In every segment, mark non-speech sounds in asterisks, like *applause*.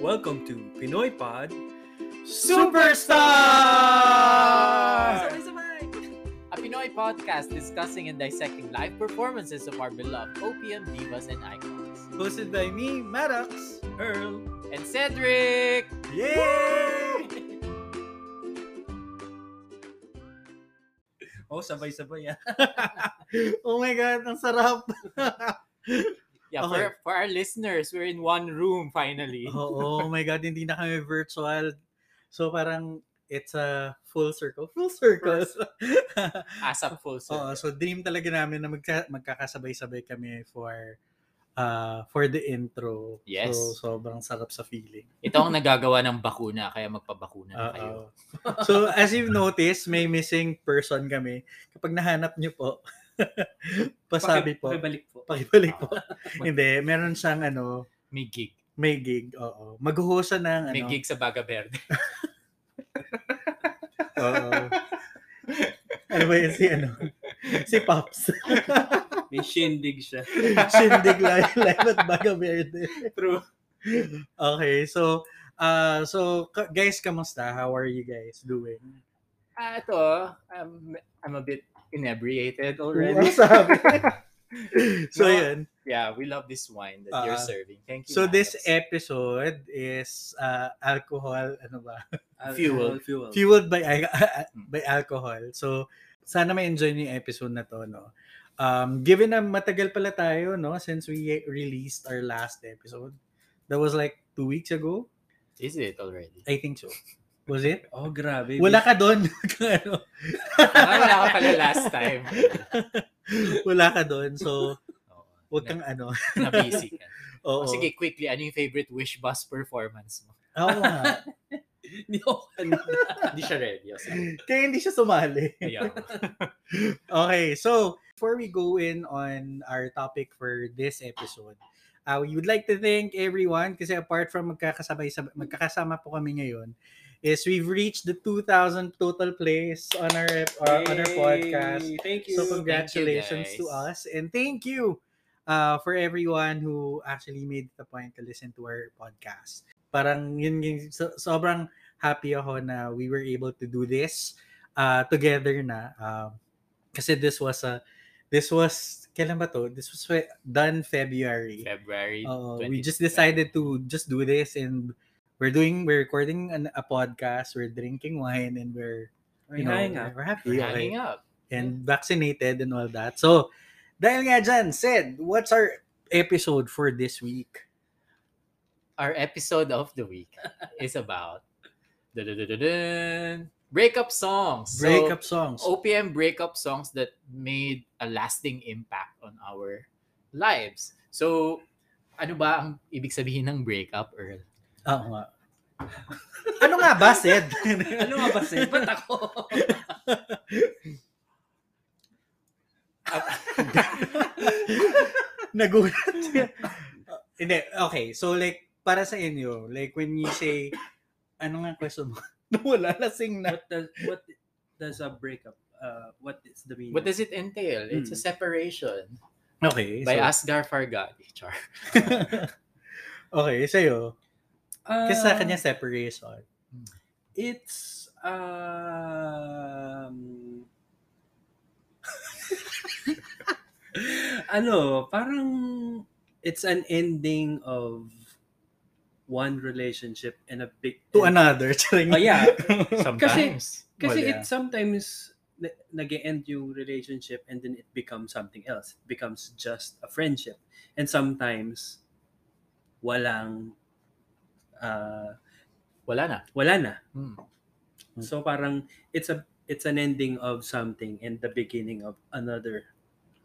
Welcome to Pinoy Pod Superstar! Sabay-sabay! A Pinoy podcast discussing and dissecting live performances of our beloved OPM divas and icons. Hosted by me, Maddox. Earl. And Cedric! Yay! *laughs* Oh, sabay-sabay ah. *laughs* oh my God, ang sarap. *laughs* Yeah, Okay. for, for our listeners, we're in one room finally. oh, oh my God, hindi na kami virtual. So parang it's a full circle. Full circle. *laughs* Asap full Oo, circle. so dream talaga namin na magka, magkakasabay-sabay kami for uh, for the intro. Yes. So sobrang sarap sa feeling. Ito ang nagagawa ng bakuna, kaya magpabakuna na kayo. So as you've noticed, may missing person kami. Kapag nahanap niyo po, *laughs* pasabi po, Pakibalik po. pakibalik po. *laughs* Hindi, meron siyang ano, May gig. may gig, oo. Maghuhusa ng ano. May gig sa Baga Verde. *laughs* Oo. ano ba yun si ano? Si Pops. *laughs* May shindig siya. Shindig live, live at Baga Verde. True. Okay, so, uh, so, guys, kamusta? How are you guys doing? Ah, ito, I'm, I'm a bit inebriated already. Sabi? *laughs* so, No. yun. Yeah, we love this wine that you're Ah. serving. Thank you. So, this episode is uh, alcohol, ano ba? Fuel. Fuel. Fueled by, al- *laughs* by alcohol. So, sana ma-enjoy niyo yung episode na to, no? Um, given na matagal pala tayo, no? Since we released our last episode. That was like two weeks ago. Is it already? I think so. Was it? Oh, grabe. Wala ka doon. *laughs* ano, Ah, wala ka pala last time. *laughs* wala ka doon. So, Oo. wag kang ano. Na, busy ka. *laughs* Oo. Sige, quickly, ano yung favorite Wish Bus performance mo? Oo nga. *laughs* Hindi ako Hindi siya ready. Kaya hindi siya sumali. Okay, so before we go in on our topic for this episode, uh, we would like to thank everyone kasi apart from magkakasabay magkakasama po kami ngayon, is we've reached the 2,000 total plays on our uh, on our podcast. Thank you. So congratulations to us and thank you uh, for everyone who actually made the point to listen to our podcast. Parang yun, yun so, sobrang happy ako na we were able to do this uh, together na. Um, kasi this was a this was kailan ba to? This was done February. February Uh, we just decided to just do this and we're doing we're recording an, a podcast, we're drinking wine and we're you know, hanging out. we're happy. We're okay hanging up. and vaccinated and all that. So, dahil nga dyan, said, what's our episode for this week? Our episode of the week is about breakup songs. So, Breakup songs. OPM breakup songs that made a lasting impact on our lives. So, ano ba ang ibig sabihin ng breakup, Earl? Oo nga. ano nga ba, Sed? *laughs* Ano nga ba, Sir? Ba't ako? *laughs* Nagulat siya. Uh, Hindi, okay. So, like, para sa inyo, like, when you say, ano nga question mo? *laughs* Nawala, lasing na. What does, what does a breakup, uh, what is the meaning? What does it entail? It's a Hmm. separation Okay. by so, Asghar Fargadi. Char. okay, sa'yo. Kasi sa Ah, kanya, separation. It's um *laughs* ano, parang it's an ending of one relationship and a big To another. *laughs* Oh, yeah. Sometimes. Kasi Wala. it sometimes nag end yung relationship and then it becomes something else. It becomes just a friendship. And sometimes walang uh, Wala na. wala na. Hmm. So parang it's a it's an ending of something and the beginning of another.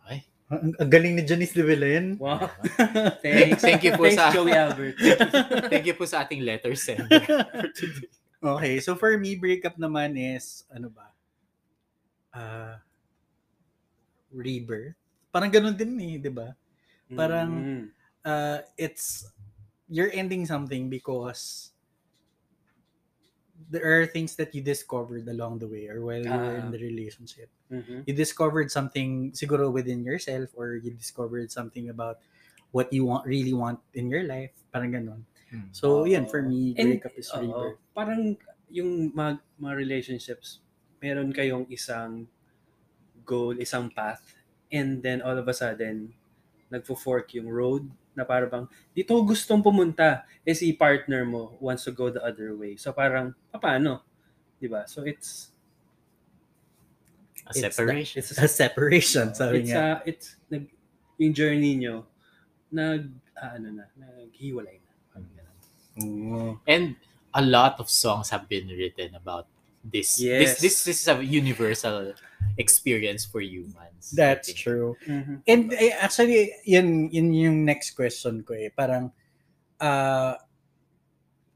Ay. Ang, ang galing ni Janice de Belen. Wow. *laughs* Thank, thank you po Thanks, sa Joey Albert. *laughs* thank you po sa ating letter sender. *laughs* Okay, so for me, breakup naman is, ano ba? Uh, rebirth. Parang ganun din eh, di ba? Parang- Mm. Uh, it's, you're ending something because there are things that you discovered along the way or while you were in Ah. the relationship. Mhm. You discovered something siguro within yourself or you discovered something about what you want really want in your life. Parang ganun. Hmm. So, Oo. yun, for me, And, breakup is oo, rebirth. parang yung mga, mga relationships, meron kayong isang goal, isang path, and then all of a sudden, nagfo-fork yung road na parang bang, dito ko gustong pumunta, eh si partner mo wants to go the other way. So parang, paano? Di ba? So it's, A It's separation. it's A separation, sabi it's, nga. uh, it's, nag, yung journey nyo, nag, ah, ano na, naghiwalay na. Parang ganun. And a lot of songs have been written about this. Yes. This, this, this is a universal experience for humans. That's think. true. Mhm. And eh, actually, yun, yun yung next question ko eh. Parang, uh,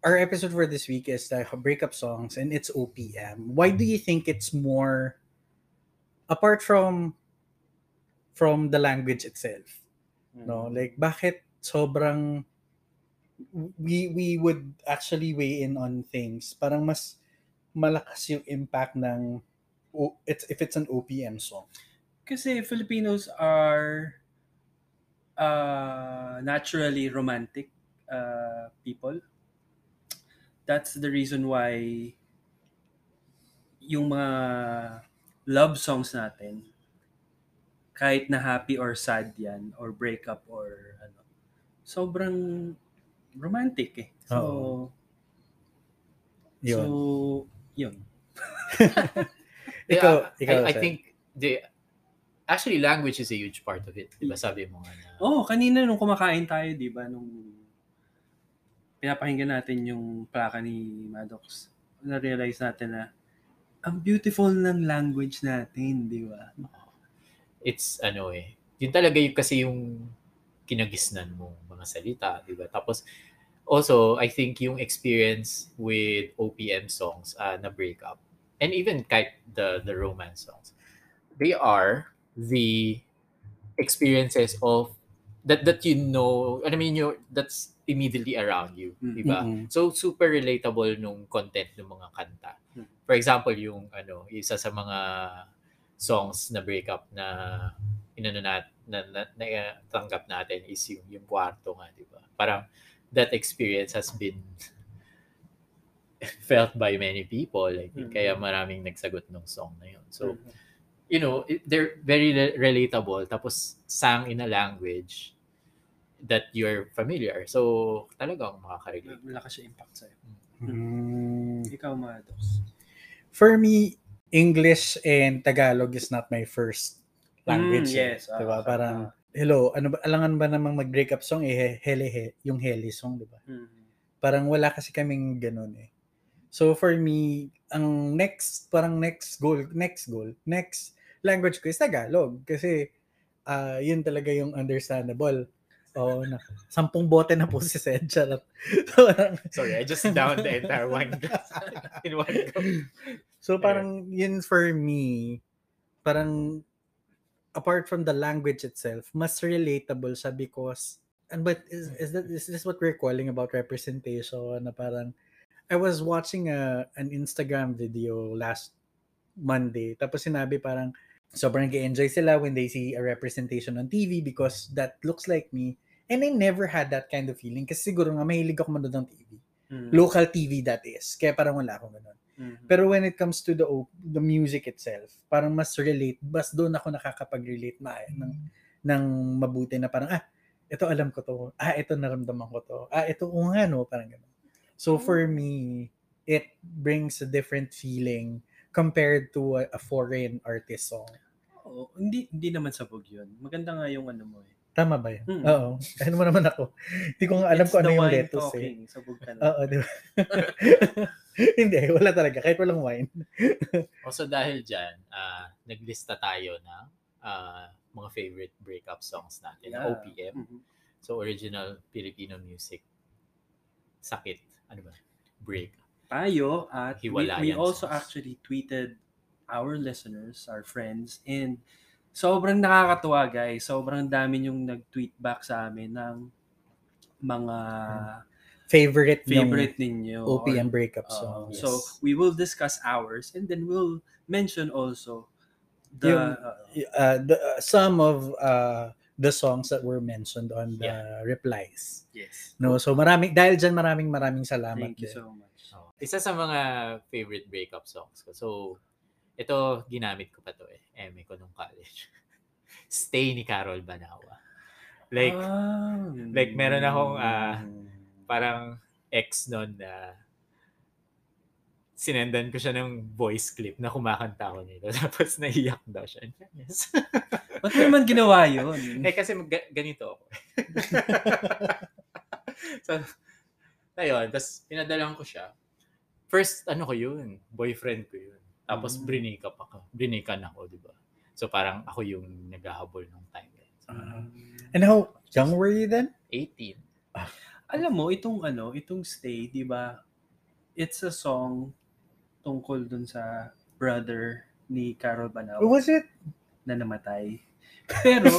our episode for this week is the breakup songs and it's OPM. Why do you think it's more, apart from, from the language itself, no? Like, bakit sobrang, we, we would actually weigh in on things. Parang mas malakas yung impact ng, o- it's, if it's an OPM song. Kasi Filipinos are uh, naturally romantic uh, people. That's the reason why yung mga love songs natin, kahit na happy or sad yan, or breakup or ano, sobrang romantic eh. So. Yun. so yun. *laughs* ikaw, Yeah, ikaw, I, I think the actually language is a huge part of it. Diba sabi mo nga na Oh, kanina nung kumakain tayo, 'di ba, nung pinapakinggan natin yung plaka ni Maddox, na-realize natin na ang beautiful ng language natin, 'di ba? it's ano eh. Yun talaga yung kasi yung kinagisnan mo mga salita, di ba? Tapos also I think yung experience with OPM songs uh, na breakup and even the the romance songs they are the experiences of that that you know I mean you that's immediately around you, di ba? Mm-mm. So super relatable nung content ng mga kanta. Mm. For example, yung ano, isa sa mga songs na breakup na inano nat na, na, na, uh, tanggap natin is yung yung kwarto nga, di ba? Parang that experience has been *laughs* felt by many people. I think Mm. kaya maraming nagsagot ng song na yun. So, Mhm. you know, it- they're very re- relatable tapos sang in a language that you're familiar. So, talagang makaka-relate. malakas yung impact sa'yo. Mm. Ikaw, Maddox. For me, English and Tagalog is not my first language. Mm, eh. yes, ah, diba? ah, Parang, ah. hello, ano ba, alangan ba namang mag-breakup song? Eh, hele, he, yung heli song, diba? Mhm. Parang wala kasi kaming ganun eh. So for me, ang next, parang next goal, next goal, next language ko is Tagalog. Kasi, ah yun talaga yung understandable. Oo, na, sampung bote na po si Sed. Charot. So, Sorry, I just downed the entire wine glass *laughs* in one go. So parang yun for me, parang apart from the language itself, mas relatable siya because and but is, is that is this what we're calling about representation na parang I was watching a an Instagram video last Monday tapos sinabi parang sobrang nag-enjoy sila when they see a representation on TV because that looks like me and I never had that kind of feeling kasi siguro nga mahilig ako manood ng TV Mhm. local TV that is kaya parang wala akong ganun Mhm. pero when it comes to the the music itself, parang mas relate, mas doon ako nakakapag-relate na ng ng mabuti na parang ah, ito alam ko to. Ah, ito naramdaman ko to. Ah, ito oo nga no, parang gano'n. So for me, it brings a different feeling compared to a, a foreign artist song. Oo, hindi hindi naman sabog 'yun. Maganda nga yung ano mo eh. Tama ba yun? Hmm. Oo. Ano mo naman ako. Hindi ko nga alam It's kung ano yung wine lettuce eh. talking. Sabog ka na. Oo, di ba? *laughs* Hindi, wala talaga. Kahit walang wine. *laughs* Also dahil dyan, ah, naglista tayo ng ah, mga favorite breakup songs natin, Yeah. OPM. Mhm. So original Filipino music. Sakit. Ano ba? Break. tayo at we, we also songs. actually tweeted our listeners, our friends, and sobrang nakakatuwa guys. Sobrang dami yung nag-tweet back sa amin ng mga Favorite, favorite ninyo. yung OPM or- breakup Oo. song. yes. So, we will discuss ours and then we'll mention also the Yung- uh, the, uh, some of uh, the songs that were mentioned on the replies. Yes. No, so maraming dahil diyan maraming maraming salamat. Thank you din. so much. Oh, Isa sa mga favorite breakup songs ko. So, ito, ginamit ko pa to eh. Eme ko nung college. *laughs* Stay ni Carol Banawa. Like, Ah. like, meron akong, ah, parang ex nun na sinendan ko siya ng voice clip na kumakanta ako nito. *laughs* Tapos naiyak daw siya. Yes. *laughs* Ba't mo naman ginawa yun? *laughs* eh kasi mag- ganito ako. *laughs* so, ayun. Tapos pinadalan ko siya. First, ano ko yun? Boyfriend ko yun. Tapos Mm. brinika pa ako. Brinikan ako, di ba? So parang ako yung naghahabol ng time. So, Ah. And how young were you then? 18. alam mo, itong ano, itong Stay, di ba? It's a song tungkol dun sa brother ni Carol Banao What was it? na namatay. Pero,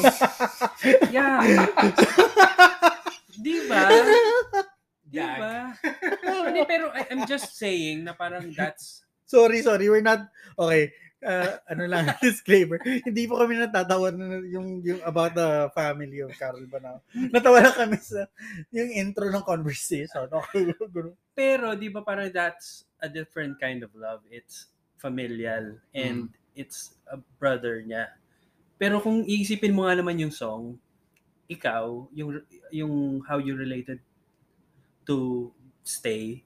*laughs* yeah. di ba? Di ba? Hindi, pero I, I'm just saying na parang that's Sorry, sorry. We're not okay. Uh, ano lang *laughs* disclaimer. Hindi po kami natatawa na yung yung about the family of Carol Banao. Natawa lang kami sa yung intro ng conversation. Okay. Pero, di ba parang that's a different kind of love. It's familial and it's a brother niya. Pero kung iisipin mo nga naman yung song, ikaw, yung yung how you related to stay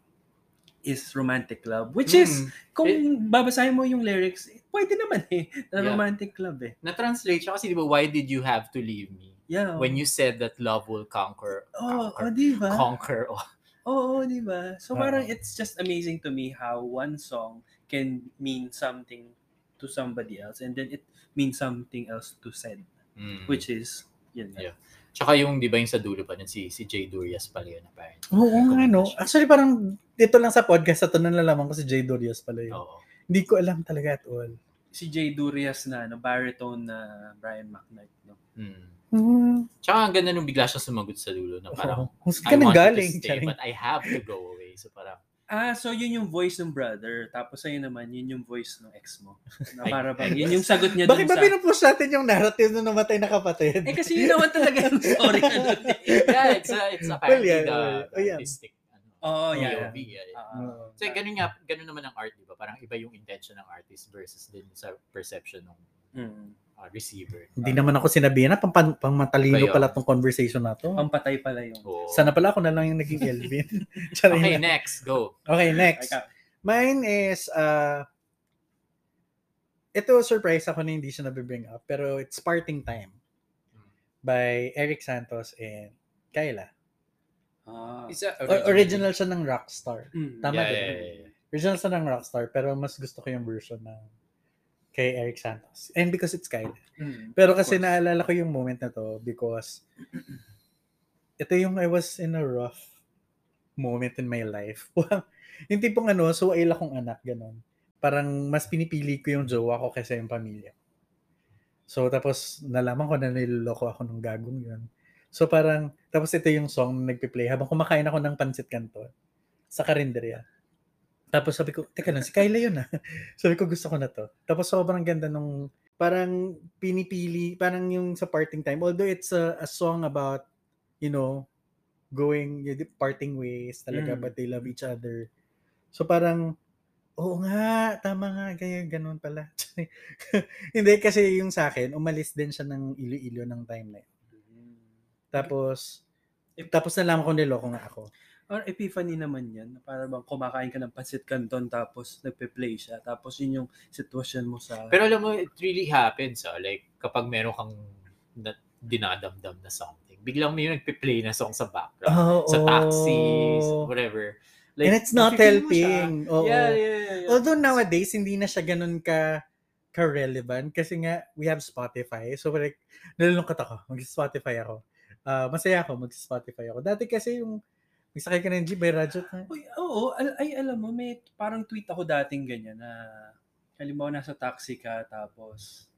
is romantic love. Which is, Mm. kung babasahin mo yung lyrics, eh, pwede naman eh. *laughs* Na Yeah. romantic love eh. Na-translate siya kasi di ba, why did you have to leave me? Yeah. When you said that love will conquer, oh, oh, conquer, di ba? conquer all. *laughs* Oo, di ba? So parang Oo. it's just amazing to me how one song can mean something to somebody else and then it means something else to said. Mm. Which is, yun nga. Yeah. Tsaka yung, di ba yung sa dulo pa nun, si, si Jay Durias pala yun, apparently. Oo nga, no. Actually, parang dito lang sa podcast, sa to nalalaman ko si Jay Dorias pala yun. Oo. Hindi ko alam talaga at all. Si Jay Durias na, no, baritone na Brian McKnight. No? Mm. Hmm. Tsaka ang ganda nung bigla siya sumagot sa dulo na parang, kung I wanted galing? to stay, Charing. but I have to go away. So parang, Ah, so yun yung voice ng brother. Tapos ayun naman, yun yung voice ng ex mo. Na para bang, yun yung sagot niya Bakit dun ba sa... pinupush natin yung narrative na namatay na kapatid? Eh kasi yun naman talaga yung story na dun eh. yeah, it's, a, it's yeah, the, well, the oh, yeah. artistic ano, Oo, yeah. POV. Yeah, yeah. Ah, Oo. So, ganun nga, ganun naman ang art, di ba? Parang iba yung intention ng artist versus din sa perception ng mm. Uh, receiver. Hindi naman ako sinabihan na pang, pang, pang matalino Kayo. pala tong conversation na to. Pampatay pala yung... Oo. Sana pala ako na lang yung naging Elvin. *laughs* Okay, next, go. okay, next. Mine is, uh, ito surprise ako na hindi siya nabibring up, pero it's Parting Time by Eric Santos and Kyla. Ah. Isa, O- original siya ng Rockstar. Mm. Tama yeah, ba? yeah, yeah, yeah. Original siya ng Rockstar, pero mas gusto ko yung version ng kay Eric Santos. And because it's Kyla. Mm. Pero kasi course. naalala ko yung moment na to because *clears throat* ito yung I was in a rough moment in my life. *laughs* yung tipong ano, suwail akong anak, ganun. Parang mas pinipili ko yung jowa ko kaysa yung pamilya. So, tapos nalaman ko na niloloko ako ng gagong yun. So, parang, tapos ito yung song na nagpe-play habang kumakain ako ng pansit canton sa karinderya. Tapos sabi ko, teka lang, si Kyla yun ah. *laughs* sabi ko, gusto ko na to. Tapos sobrang ganda nung, parang pinipili, parang yung sa parting time, although it's a, a song about, you know, going, parting ways talaga, Mm. but they love each other. So parang, oo nga, tama nga, kaya ganun pala. *laughs* *laughs* Hindi, kasi yung sa akin, umalis din siya ng ilo-ilo ng time na yun. Tapos, tapos nalaman ko niloko nga ako. Or epiphany naman yan. Para bang kumakain ka ng pancit canton tapos nagpe-play siya. Tapos yun yung sitwasyon mo sa... Pero alam mo, it really happens, ah. Like, kapag meron kang na, dinadamdam na something, biglang may nagpe-play na song sa background. Oo. sa taxis, whatever. Like, And it's not helping. Oo. Yeah, yeah, yeah, yeah. Although nowadays, hindi na siya ganun ka ka-relevant kasi nga we have Spotify. So like, nalulungkot ako. Mag-Spotify ako. Ah, masaya ako mag-Spotify ako. Dati kasi yung magsakay ka ng jeep, may radyo ka. Uy, oo, al- ay alam mo, may parang tweet ako dating ganyan na halimbawa nasa taxi ka tapos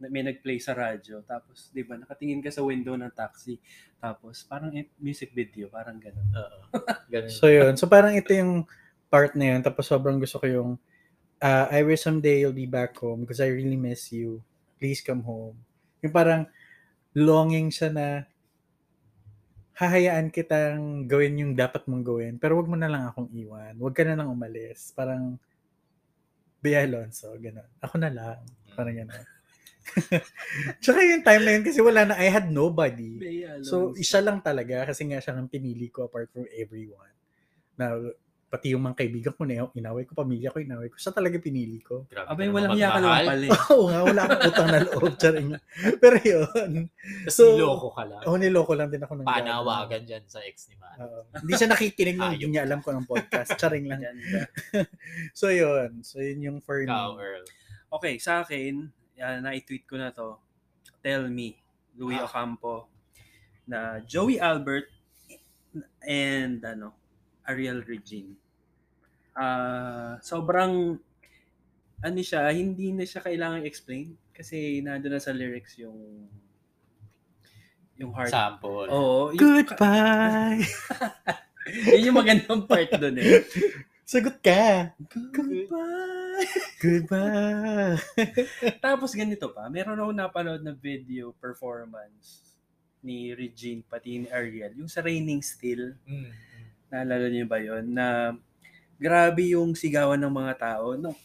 na- may nag-play sa radyo tapos 'di ba nakatingin ka sa window ng taxi tapos parang music video parang ganun. Oo. Ganun. So yun. So parang ito yung part na yun. Tapos sobrang gusto ko yung uh, I wish someday you'll be back home because I really miss you. Please come home. Yung parang longing siya na hahayaan kitang gawin yung dapat mong gawin, pero wag mo na lang akong iwan. Wag ka na lang umalis. Parang, Bea Alonso, gano'n. Ako na lang. Parang gano'n. *laughs* Tsaka yung time na yun, kasi wala na, I had nobody. So, isa lang talaga kasi nga siya ang pinili ko apart from everyone. Na pati yung mga kaibigan ko na inaway ko, pamilya ko, inaway ko. Siya talaga pinili ko. Grabe Abay, walang hiya ka naman pala eh. *laughs* Oo nga, wala akong utang na loob. Charing. Pero yun. Tapos So, niloko ka lang. Oh, niloko lang din ako ng Panawagan dyan sa ex ni Man. Oo. hindi siya nakikinig nung *laughs* hindi niya alam ko ng podcast. Charing lang. *laughs* So, yun. So, yun yung for me. Ikaw, Earl. Okay, sa akin, yan, na-tweet ko na to. Tell Me, Louis Ah. Ocampo, na Joey Albert and ano, Ariel Regine. Ah, sobrang ano siya, hindi na siya kailangan explain kasi nandun na sa lyrics yung yung heart. Sample. Oo, yung, Goodbye! *laughs* yun yung magandang part doon eh. Sagot ka! Goodbye! Goodbye! *laughs* Tapos ganito pa, meron ako napanood na video performance ni Regine pati ni Ariel, yung sa Raining Still, Mm. naalala niyo ba yon na grabe yung sigawan ng mga tao. No?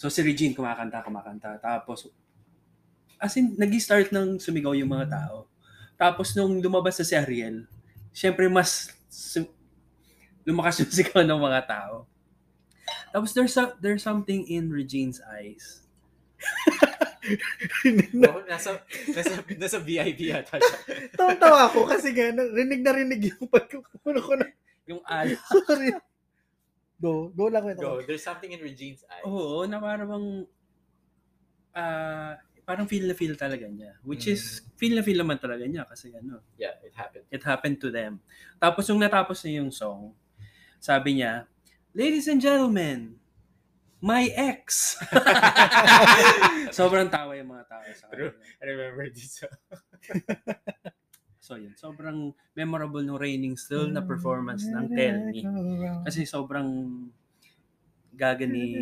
So si Regine kumakanta, kumakanta. Tapos, as in, nag-start ng sumigaw yung mga tao. Tapos nung lumabas na si Ariel, syempre mas su- lumakas yung *laughs* sigaw ng mga tao. Tapos there's, a, there's something in Regine's eyes. *laughs* Oh, nasa, nasa, nasa VIP yata siya. Tawa-tawa ako kasi nga, rinig na rinig yung pagkukuno ko na. Yung al. Sorry. Go. Go lang ito. Go, there's something in Regine's eyes. Oo, na parang bang, ah, parang feel na feel talaga niya. Which is, feel na feel naman talaga niya kasi ano, Yeah, it happened. it happened to them. Tapos nung natapos na yung song, sabi niya, Ladies and gentlemen, my ex. *laughs* sobrang tawa yung mga tao sa True. I remember this. *laughs* So yun, sobrang memorable ng Raining Still na performance ng Tell Me. Kasi sobrang gaga ni,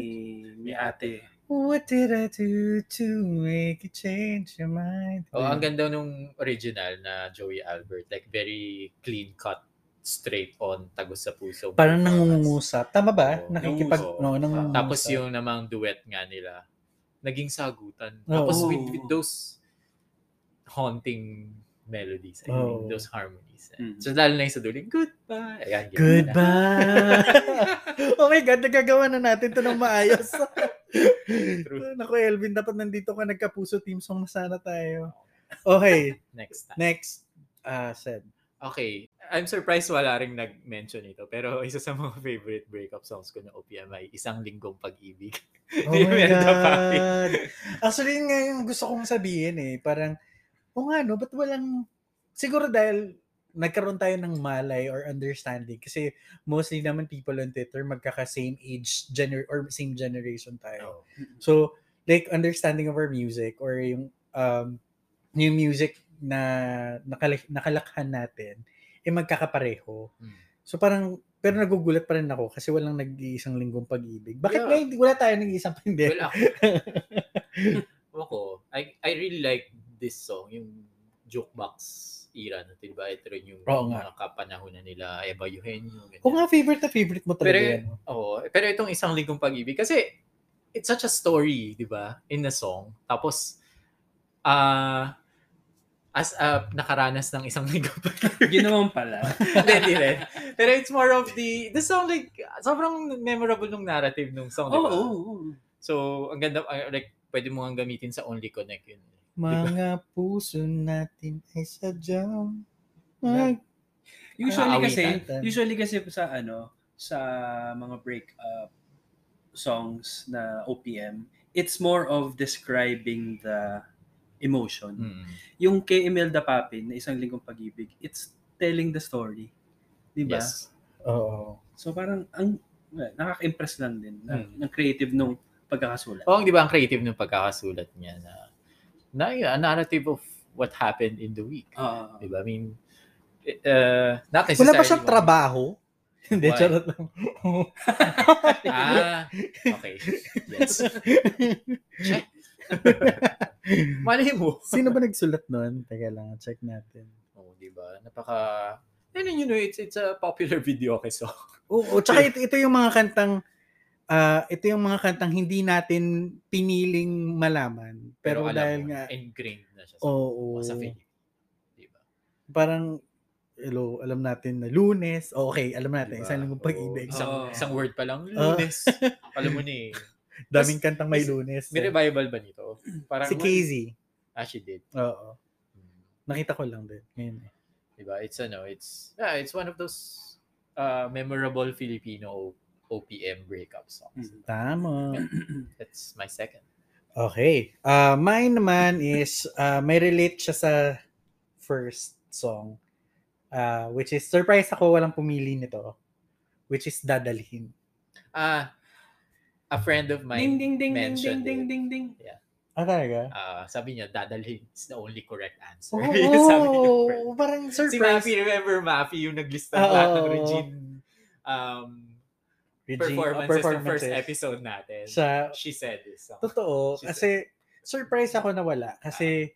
ni ate. What did I do to make you change your mind? Oh, ang ganda nung original na Joey Albert. Like, very clean cut, straight on, tagos sa puso. Parang nangungusap. Tama ba? Oo, Nakikipag... nangungusap. No, nangungusap. Tapos yung namang duet nga nila, naging sagutan. Oo. Tapos with, with those haunting melodies, I mean, Oo. those harmonies. Mm. So, lalo na yung sa duling, goodbye. Ayan. Goodbye! *laughs* oh my God, nagagawa na natin to ng maayos. True. Naku, Elvin, dapat nandito ka nagkapuso team song na sana tayo. Okay, Next time. next. Ah, said. Okay. I'm surprised wala ring nag-mention ito. Pero isa sa mga favorite breakup songs ko na OPM ay Isang Linggong Pag-ibig. Oh *laughs* my. God. Actually, yun nga yung gusto kong sabihin eh. Parang, o nga no, ba't walang, siguro dahil nagkaroon tayo ng malay or understanding kasi mostly naman people on Twitter magkaka-same age gener or same generation tayo. Oh. So, like understanding of our music or yung um yung music na nakal- nakalakhan natin eh magkakapareho. Mm. So parang pero nagugulat pa rin ako kasi walang nag-iisang linggong pag-ibig. Bakit Yeah. nga hindi wala tayo nag-iisang pandemic? Well, ako, ako, I, I really like this song, yung Jukebox era na, di ba? Ito rin yung Oo nga. mga kapanahonan nila, Eva Eugenio. ganyan. Kung nga favorite na favorite mo talaga Pero, yan. Oo. pero itong isang linggong pag-ibig, kasi it's such a story, di ba? In the song. Tapos, ah as a nakaranas ng isang *laughs* linggong pag-ibig. Yun naman pala. *laughs* Hindi, hindi rin. Pero it's more of the, the song like, sobrang memorable nung narrative nung song, di Oo, ba? oo, oo. So, ang ganda, uh, like, pwede mo nga gamitin sa Only Connect yun. Mga puso natin ay sadyang mag... Usually kasi, usually kasi sa ano, sa mga breakup songs na OPM, it's more of describing the emotion. Mm. Yung kay Imelda Papin na isang linggong pag-ibig, it's telling the story. Di ba? Yes. Oo. So parang ang nakaka-impress lang din na, Hmm. ng creative nung pagkakasulat. Oo, di ba ang creative ng pagkakasulat niya na, na yun, a narrative of what happened in the week. Ah, Di ba? I mean, uh, not Wala necessarily... ba siyang trabaho? Hindi, charot lang. Ah, okay. Yes. Check. *laughs* Malay mo. Sino ba nagsulat nun? Teka lang, check natin. Oo, di ba? Napaka... And then, you know, it's, it's a popular video okay, so... Oo, tsaka ito, ito yung mga kantang ah ito yung mga kantang hindi natin piniling malaman. Pero, alam dahil mo, nga, ingrained na siya sa, oo, sa Philippines. Di ba? parang, hello, alam natin na lunes. Oh, okay, alam natin. Diba? Isang linggong pag-ibig. Oo, Isang, Oo. isang word pa lang, lunes. *laughs* Alam mo ni... Daming kantang may lunes. May revival ba nito? Parang, Si Casey. Ah, she did. Oo. Hmm. Nakita ko lang din. Ngayon eh. Diba? It's ano, it's yeah, it's one of those uh, memorable Filipino OPM breakup songs. Mm. Tama. That's my second. Okay. Uh, mine naman is, uh, may relate siya sa first song. Uh, which is, surprise ako walang pumili nito. Which is Dadalhin. Ah, a friend of mine Ding, ding, ding, ding, ding, mentioned ding, it. ding, ding. Ah, talaga? Ah, sabi niya, dadalhin is the only correct answer. Oo, *laughs* sabi niya, friend. parang Si surprise. Mafi, remember Mafi, yung naglista Oo. lahat ng Regine um, Regine, performances, ng first episode natin. Sa, She said this song. totoo, She kasi surprise ako na wala. Kasi,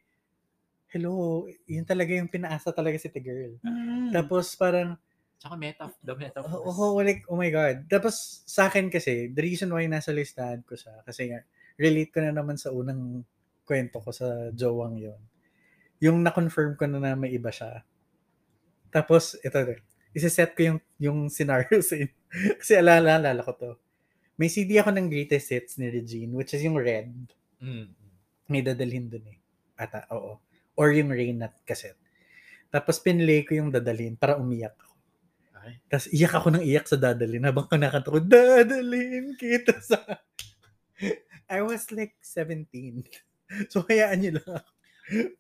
hello, yun talaga yung pinaasa talaga si the girl. Mm. Tapos parang, Tsaka meta, the metaphors. oh, oh, like, oh my God. Tapos sa akin kasi, the reason why nasa listahan ko siya, kasi nga, relate ko na naman sa unang kwento ko sa jowang yon Yung na-confirm ko na na may iba siya. Tapos, ito. Isa-set ko yung, yung scenario *laughs* sa inyo. *laughs* kasi alala, alala ko to. May CD ako ng greatest hits ni Regine, which is yung Red. Mm. May dadalhin dun eh. Ata, oo. Or yung Rain at cassette. Tapos pinlay ko yung dadalhin para umiyak ako. Ay. Tapos iyak ako ng iyak sa dadalhin habang kinakanta ko, dadalhin kita sa... *laughs* I was like 17. So, hayaan nyo lang ako.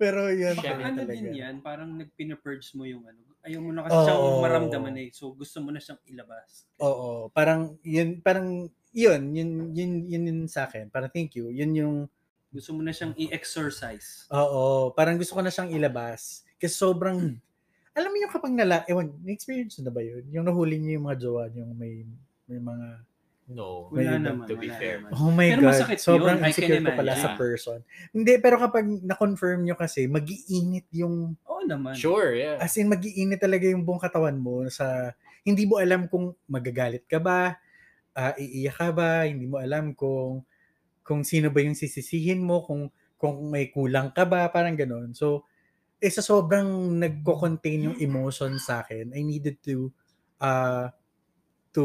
Pero yun. Rin ano talaga. din yan, parang nagpina-purge mo yung ano. Ayaw mo na kasi Oo. siyang maramdaman eh. So, gusto mo na siyang ilabas. Oo. Parang, yun, parang, yun, yun, yun, yun, yun sa akin. Parang thank you. Yun yung, Gusto mo na siyang i-exercise. oo, parang gusto ko na siyang ilabas. Kasi sobrang, *clears throat* alam mo yung kapag nala, ewan, na-experience na ba yun? Yung nahuli niyo yung mga jowa, yung may, may mga, No. Wala iba, naman. to be wala fair. naman. oh my Pero God, masakit yun. sobrang can insecure ko pala sa person. Hindi, pero kapag na-confirm nyo kasi, mag-iinit yung, Oo naman. Sure, yeah. as in, mag-iinit talaga yung buong katawan mo sa, hindi mo alam kung magagalit ka ba, ah, iiyak ka ba, hindi mo alam kung, kung sino ba yung sisisihin mo, kung, kung may kulang ka ba, parang ganun. So, eh, sa sobrang nagko-contain yung emotion sa akin, I needed to, uh, to,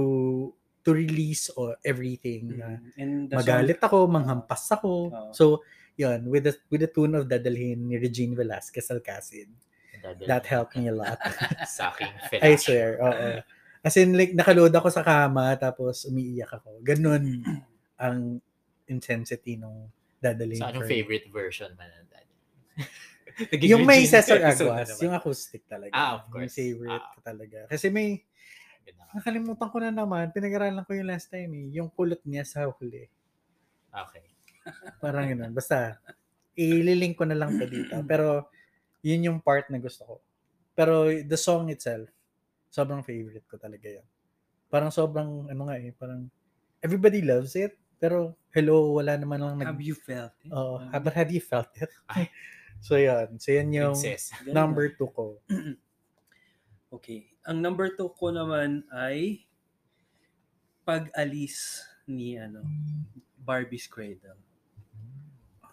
to release or everything Mm. And the magalit ako, manghampas ako. Oo. So, yun, with the, with the tune of Dadalhin ni Regine Velasquez Alcacid, that helped me a lot. *laughs* Sa aking *laughs* I swear, oo. As in, like, nakaload ako sa kama, tapos umiiyak ako. Ganun *clears throat* ang intensity nung Dadalhin. Sa anong favorite version man ng dad? *laughs* Yung may Cesar Aguas, yung acoustic talaga. Ah, of course. Yung favorite Ah. ko talaga. Kasi may, Ganda nga. nakalimutan ko na naman, pinag-aralan ko yung last time eh, yung kulot niya sa huli. Okay. *laughs* Parang yun. Basta, ililink ko na lang to dito. *clears throat* Pero, yun yung part na gusto ko. Pero, the song itself, sobrang favorite ko talaga yun. Parang sobrang, ano nga eh, parang, everybody loves it. Pero, hello, wala naman lang nag... Have you felt it? Oh, Um, but have you felt it? *laughs* So, yun. So, yun yung Princess. Number two ko. *clears throat* Okay. Ang number two ko naman ay pag-alis ni ano Barbie's Cradle.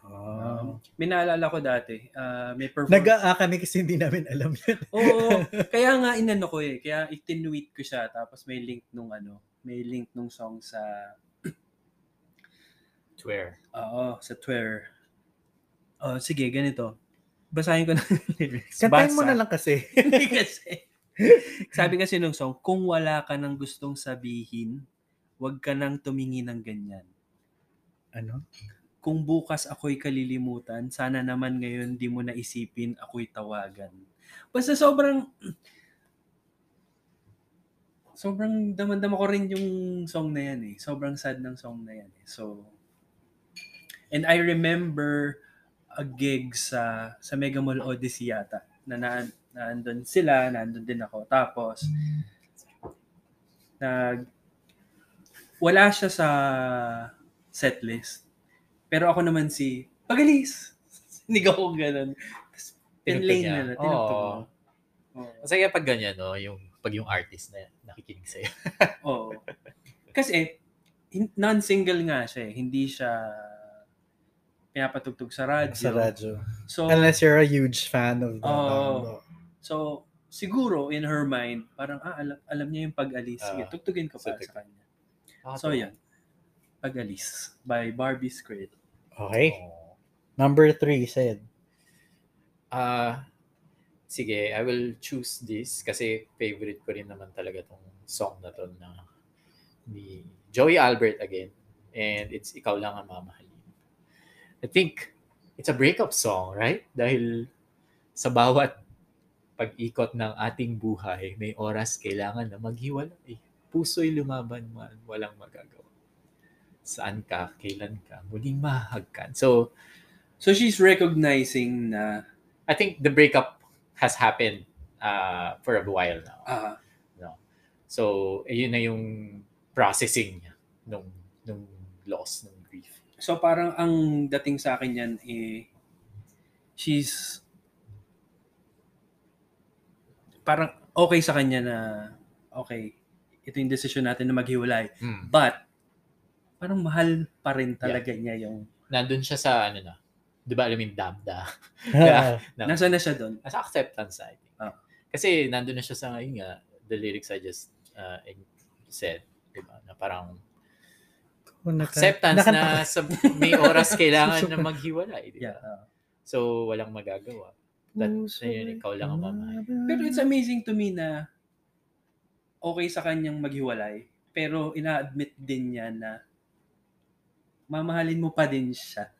Um, may naalala ko dati. ah, may perform- Nag-aa kami kasi hindi namin alam yun. *laughs* Oo. kaya nga inano ko eh. Kaya itinweet ko siya. Tapos may link nung ano. May link nung song sa *clears throat* Swear. Oo, sa Twitter. Oh, sige, ganito. Basahin ko na *laughs* lyrics. Kantahin mo na lang kasi. *laughs* Hindi kasi. *laughs* Sabi kasi nung song, kung wala ka nang gustong sabihin, huwag ka nang tumingin ng ganyan. ano? Kung bukas ako'y kalilimutan, sana naman ngayon di mo naisipin ako'y tawagan. Basta sobrang sobrang damandama ko rin yung song na yan eh. Sobrang sad ng song na yan eh. So, and I remember a gig sa sa Mega Mall Odyssey yata na na naandun sila, naandun din ako. Tapos, nag wala siya sa setlist. Pero ako naman si Pagalis. *laughs* Narinig ako ganun. Tapos, niya. na na. Tinugtog. Oo. Masaya pag ganyan, no? Yung, pag yung artist na nakikinig sa'yo. *laughs* Oo. Kasi, hin- non-single nga siya eh. Hindi siya pinapatugtog sa radyo. Sa radyo. So, Unless you're a huge fan of the Oo. band. So siguro in her mind, parang ah, alam, alam niya yung pag-alis. Sige, Ah. tugtugin ko para So, sa kanya. Ah, So, yan. Pag-alis by Barbie Squid. Okay. Oo. Number three, said. Ah, sige, I will choose this kasi favorite ko rin naman talaga tong song na to na ni Joey Albert again. And it's Ikaw Lang Ang Mamahalin. I think it's a breakup song, right? Dahil sa bawat pag-ikot ng ating buhay, may oras kailangan na maghiwalay. Puso'y lumaban man, walang magagawa. Saan ka, kailan ka, muling mahagkan. So, So she's recognizing na I think the breakup has happened uh, for a while now. ah, So, ayun na yung processing niya nung, nung loss, nung grief. so parang ang dating sa akin yan eh she's parang okay sa kanya na okay ito yung decision natin na maghiwalay but parang mahal pa rin talaga niya yung Nandun siya sa, ano na, di ba alam yung dabda? Yeah. *laughs* *laughs* No. nasa na siya doon Nasa acceptance, I think. Ah. Kasi nandun na siya sa, yun nga, the lyrics I just uh, said, di ba? Na parang acceptance na sa, may oras kailangan *laughs* na maghiwalay. Di ba? yeah ah. So, walang magagawa. That, yun, ikaw lang ang mamahal. Pero it's amazing to me na okay sa kanyang maghiwalay, pero ina-admit din niya na mamahalin mo pa din siya.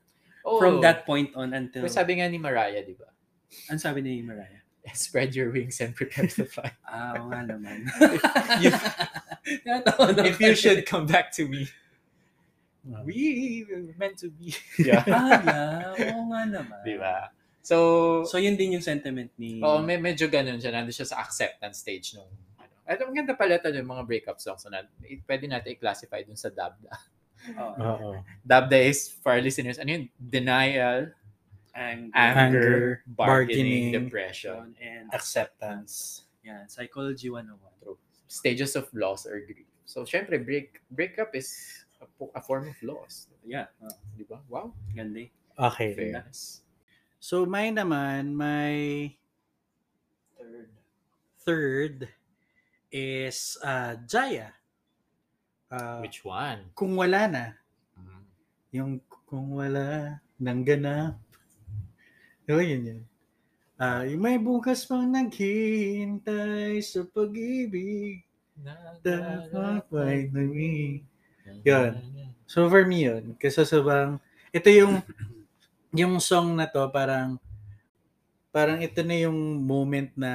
Oh, From that point on until... Pero sabi nga ni Mariah, di ba? Ano sabi ni Mariah? *laughs* Spread your wings and prepare to fly. *laughs* Ah, oo nga naman. *laughs* Na if you should come back to me, Ah. we were meant to be. Yeah. Ah, yeah. Oo nga naman. di ba? So, So, yun din yung sentiment ni... oh, may medyo ganun siya. Nandun siya sa acceptance stage nung ano. At ang ganda pala ito yung mga breakup songs na eh, pwede natin i-classify dun sa Dabda. Oo. Oo. Dabda is, for our listeners, ano yun? Denial, Anger, anger, Anger, bargaining, bargaining, depression. and Acceptance. yan, Psychology 101. True. Stages of loss or grief. So, syempre, break breakup is a, po- a form of loss. Yeah. Oh, Di ba? Wow. ganda eh. Okay. Fairness. So, mine naman, my Third. third is uh, Jaya. Uh, Which one? kung wala na. Mm. Yung kung wala nang ganap. Diba yun yun? Ah, yung may bukas pang naghihintay sa pag-ibig. Dapat may nami. Yun. So for me yun. Kasi sabang, ito yung, *laughs* yung song na to parang, parang ito na yung moment na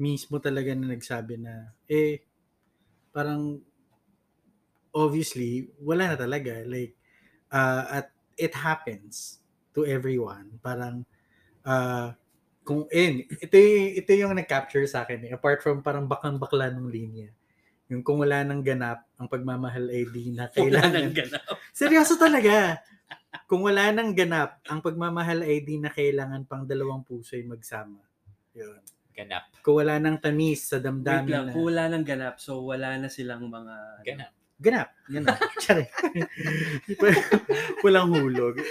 mismo talaga na nagsabi na, eh, parang, obviously, wala na talaga. Like, uh, at it happens to everyone. Parang, uh, kung, eh, ito, ito yung nag-capture sa akin eh. Apart from parang bakang-bakla ng linya. Yung kung wala nang ganap, ang pagmamahal ay di na Wala kailangan. nang ganap. Seryoso talaga. Kung wala nang ganap, ang pagmamahal ay di na kailangan pang dalawang puso ay magsama. Yun. Ganap. Kung wala nang tamis sa Wait damdamin lang, na... kung wala nang ganap, so wala na silang mga... Ganap. Ganap. Ganap. *laughs* Tsari. Walang hulog.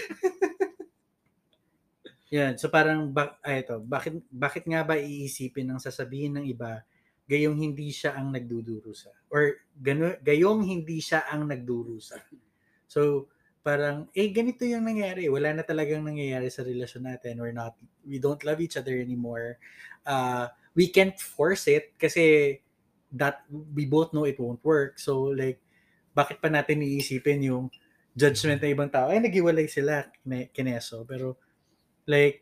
Yan. So parang, ba, ay, ito, bakit, bakit nga ba iisipin ng sasabihin ng iba gayong hindi siya ang nagdudurusa? Or gano, gayong hindi siya ang nagdurusa? So, parang, eh, ganito yung nangyari. Wala na talagang nangyayari sa relasyon natin. We're not, we don't love each other anymore. Uh, we can't force it kasi that we both know it won't work. So, like, bakit pa natin iisipin yung judgment ng ibang tao? Ay, naghiwalay sila, kine- kineso. Pero, like,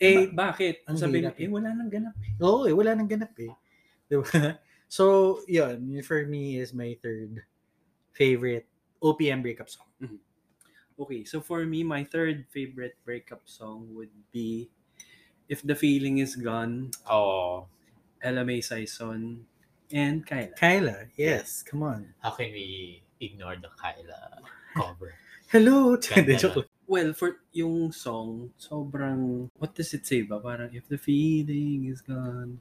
eh, Ba- bakit? ang Sabi hirap eh, wala nang ganap. Oo, eh, wala nang ganap eh. *laughs* Diba? So, yun, for me is my third favorite OPM breakup song. Okay, so for me, my third favorite breakup song would be If the Feeling Is Gone, Oh, Ella May Saison, and Kyla. Kyla, yes, come on. how can we ignore the Kyla cover? *laughs* Hello! *laughs* Ganda Hindi, joke lang. well, for yung song, sobrang, what does it say ba? Parang, if the feeling is gone,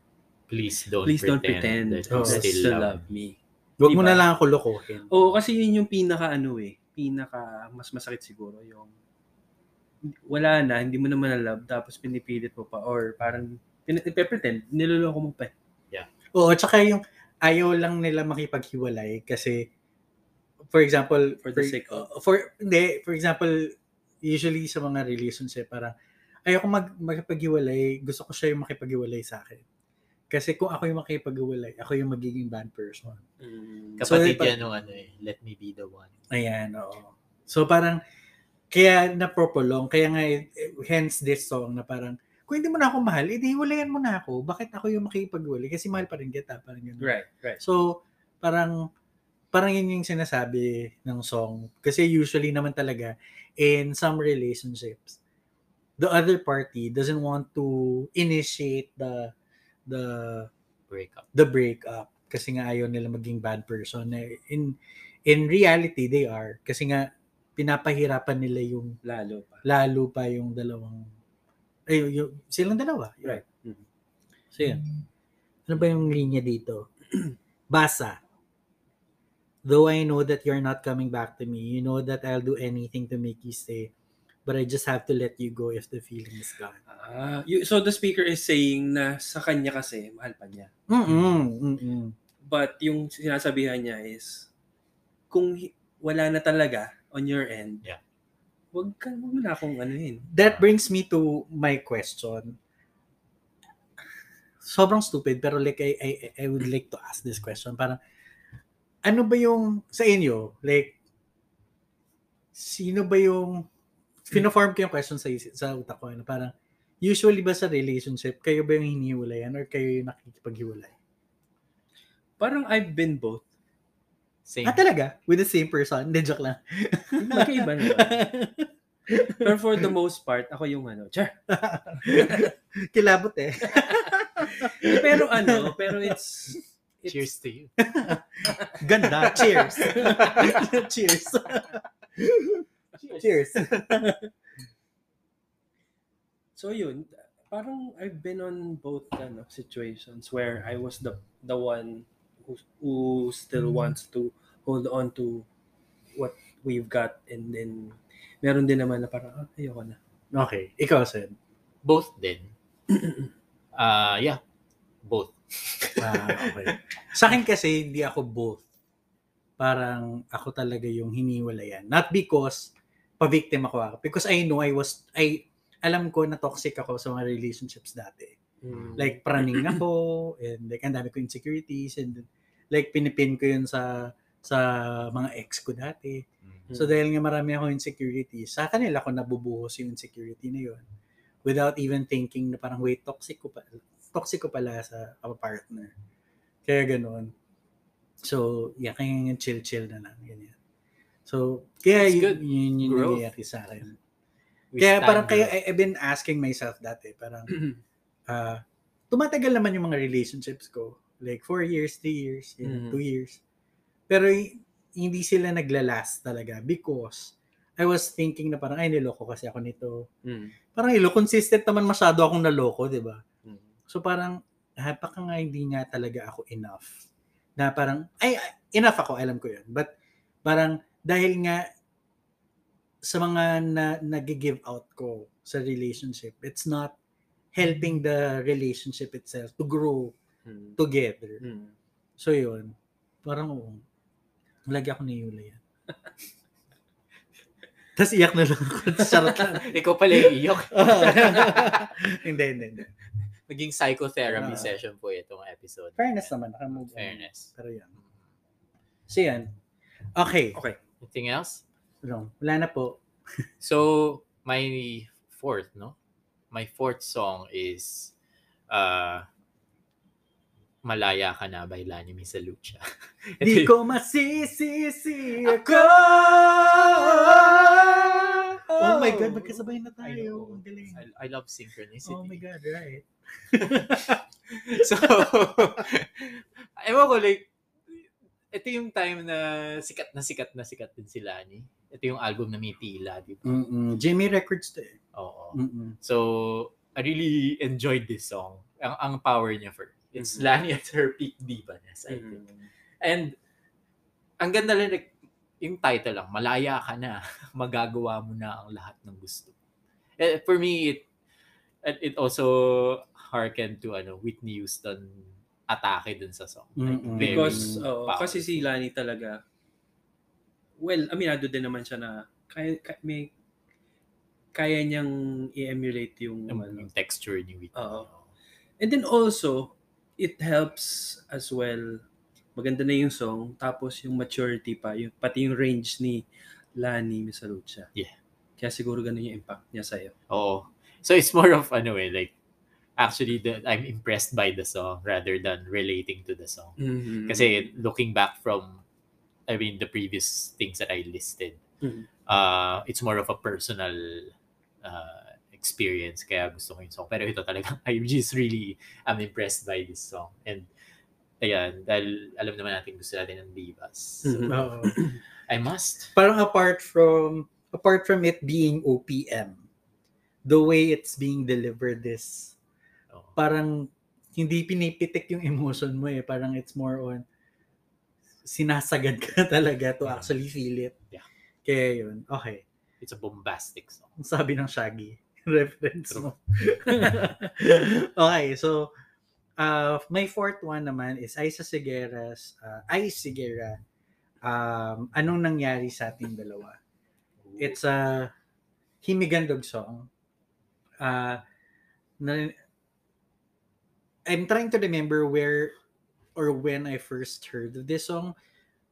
Please don't please don't pretend, pretend that you Oh. that still, love me. Huwag mo Diba? na lang ako lokohin. Oo, kasi yun yung pinaka ano eh, pinaka mas masakit siguro yung wala na, hindi mo na love tapos pinipilit mo pa or parang pin- pretend niloloko mo pa. eh. Oo, tsaka yung ayaw lang nila makipaghiwalay kasi for example, For the sake of- uh, for hindi, for example, usually sa mga relationship parang ayoko mag makipaghiwalay, gusto ko siya yung makipaghiwalay sa akin. Kasi kung ako yung makipaghiwalay, ako yung magiging bad person. Kapatid So, yan nung ano eh, let me be the one. Ayan, oo. So parang, kaya napropolong, kaya nga, eh, hence this song na parang, kung hindi mo na ako mahal, edi hiwalayan mo na ako. Bakit ako yung makipagwalay? Kasi mahal pa rin kita. Parang yun. Right, right. So, parang, parang yun yung sinasabi ng song. Kasi usually naman talaga, in some relationships, the other party doesn't want to initiate the the Breakup. the breakup kasi nga ayaw nila maging bad person. In in reality they are kasi nga pinapahirapan nila yung Lalo pa. lalo pa yung dalawang ay yung, silang dalawa. Right. Mhm. So yun. Ano ba yung linya dito? *clears throat* Basa. Though I know that you're not coming back to me, you know that I'll do anything to make you stay. But I just have to let you go if the feeling is gone. Ah, you, so the speaker is saying na sa kanya kasi mahal pa niya. Mm-mm, mm-mm. But yung sinasabihan niya is kung hi- wala na talaga on your end, Yeah. wag ka wag mo na akong anuhin. That brings me to my question. Sobrang stupid pero like I, I I would like to ask this question. Parang ano ba yung sa inyo? Like sino ba yung fino-form ko yung question sa isip, sa utak ko ano parang usually ba sa relationship kayo ba yung hinihiwalayan or kayo yung nakikipaghiwalay? Parang I've been both. Same. Ah talaga? With the same person? Hindi, joke lang. Magkaiba naman. *laughs* Pero for the most part, ako yung ano, char. *laughs* Kilabot eh. Pero ano, pero it's, it's Cheers to you. *laughs* Ganda. Cheers. Cheers. Cheers. *laughs* So yun, parang I've been on both kind of situations where I was the the one who, who still wants to hold on to what we've got and then meron din naman na parang ah, ayoko na. Okay. Ikaw, Sen. Both din. *clears throat* Ah, yeah. Both. Ah, okay. Sa akin kasi, hindi ako both. Parang ako talaga yung hiniwalayan. Not because pa-victim ako. ah. Because I know I was, I, alam ko na toxic ako sa mga relationships dati. Like, praning *laughs* ako, and like, ang dami ko insecurities, and like, pinipin ko yun sa, sa mga ex ko dati. So, dahil nga marami ako insecurities, sa kanila ko nabubuhos yung insecurity na yun. Without even thinking na parang, wait, toxic ko pa, toxic ko pala sa a partner. Kaya ganun. So, yeah, kaya chill-chill na lang. Ganyan. So, kaya That's yun, good. yun, yun Growth. nangyayari sa akin. We Kaya parang kaya. I- I've been asking myself dati, parang *clears throat* ah tumatagal naman yung mga relationships ko. Like four years, three years, you know, Mhm. two years. Pero hindi sila naglalast talaga because I was thinking na parang, ay, niloko kasi ako nito. Mm. Parang ilo, consistent naman masyado akong naloko, di ba? Mm. So parang, ah, baka nga hindi nga talaga ako enough. Na parang, ay, enough ako, alam ko yun. But parang, dahil nga sa mga na, nag-give out ko sa relationship, it's not helping the relationship itself to grow Mm. together. Mm. So yun, parang oo. Lagi ako niyula yan. *laughs* Tapos iyak na lang ako. *laughs* Charot lang. Ikaw pala yung iyok. *laughs* hindi, hindi, hindi. Naging psychotherapy Ah. session po itong episode. Fairness naman, nakamove. Fairness. Pero yan. So yan. Okay. Okay. Anything else? No, wala na po. *laughs* So, my fourth, no? My fourth song is uh, Malaya Ka Na by Lani Misalucha. *laughs* Di ko masisisi ako. Oh my God, magkasabay na I tayo. Ang galing. I, I love synchronicity. Oh my God, right. *laughs* so, ewan ko, like, ito yung time na sikat na sikat na sikat din si Lani. Ito yung album na may tila, di ba? Mm-mm. Jimmy Records to eh. Oo. Mm-mm. So, I really enjoyed this song. Ang, ang power niya for It's Mhm. Lani at her peak diva-ness, I think. And, ang ganda lang, like, yung title lang, malaya ka na, *laughs* magagawa mo na ang lahat ng gusto. Eh, for me, it it also harkened to ano Whitney Houston atake dun sa song. Like, very Because, powerful. kasi si Lani talaga, well, aminado din naman siya na kaya, kaya, may, kaya niyang i-emulate yung, yung, ano. yung texture ni Whitney. Oo. And then also, it helps as well, maganda na yung song, tapos yung maturity pa, yung, pati yung range ni Lani Misalucha. Yeah. Kaya siguro ganun yung impact niya sa'yo. Oo. So it's more of ano eh, like actually the, I'm impressed by the song rather than relating to the song. Mm-hmm. Kasi looking back from I mean the previous things that I listed, Mhm. uh it's more of a personal uh experience kaya gusto ko yung song. Pero ito talaga *laughs* I just really I'm impressed by this song. And ayan, dahil alam naman natin gusto natin ng divas. So, Mhm. Oo. *clears throat* I must. Parang apart from apart from it being OPM, the way it's being delivered is. Parang hindi pinipitik yung emotion mo eh. Parang it's more on sinasagad ka *laughs* talaga to Yeah. actually feel it. Yeah. Kaya yun. Okay. It's a bombastic song. Sabi ng Shaggy. *laughs* Reference True. mo. *laughs* okay, so uh, my fourth one naman is Isa Sigera's uh, Ay Sigera. Um, anong nangyari sa ating dalawa? It's a Himigandog song. Uh, na, I'm trying to remember where or when I first heard this song.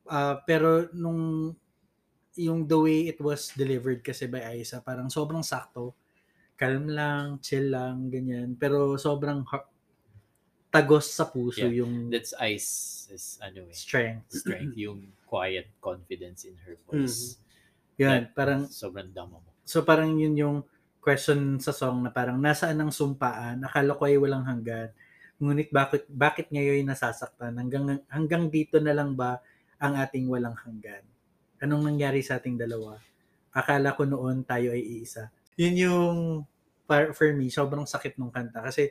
Uh, pero nung yung the way it was delivered kasi by Aiza, parang sobrang sakto. Calm lang, chill lang, ganyan. Pero sobrang ha- tagos sa puso Yeah, yung That's Ice is ano eh. strength. strength, *clears throat* yung quiet confidence in her voice. Yun, That parang sobrang damo mo. So parang yun yung question sa song na parang nasaan ang sumpaan? Akala ko ay walang hanggan. Ngunit bakit bakit ngayon nasasaktan? Hanggang hanggang dito na lang ba ang ating walang hanggan? Anong nangyari sa ating dalawa? Akala ko noon tayo ay iisa. Yun yung for, for me sobrang sakit nung kanta kasi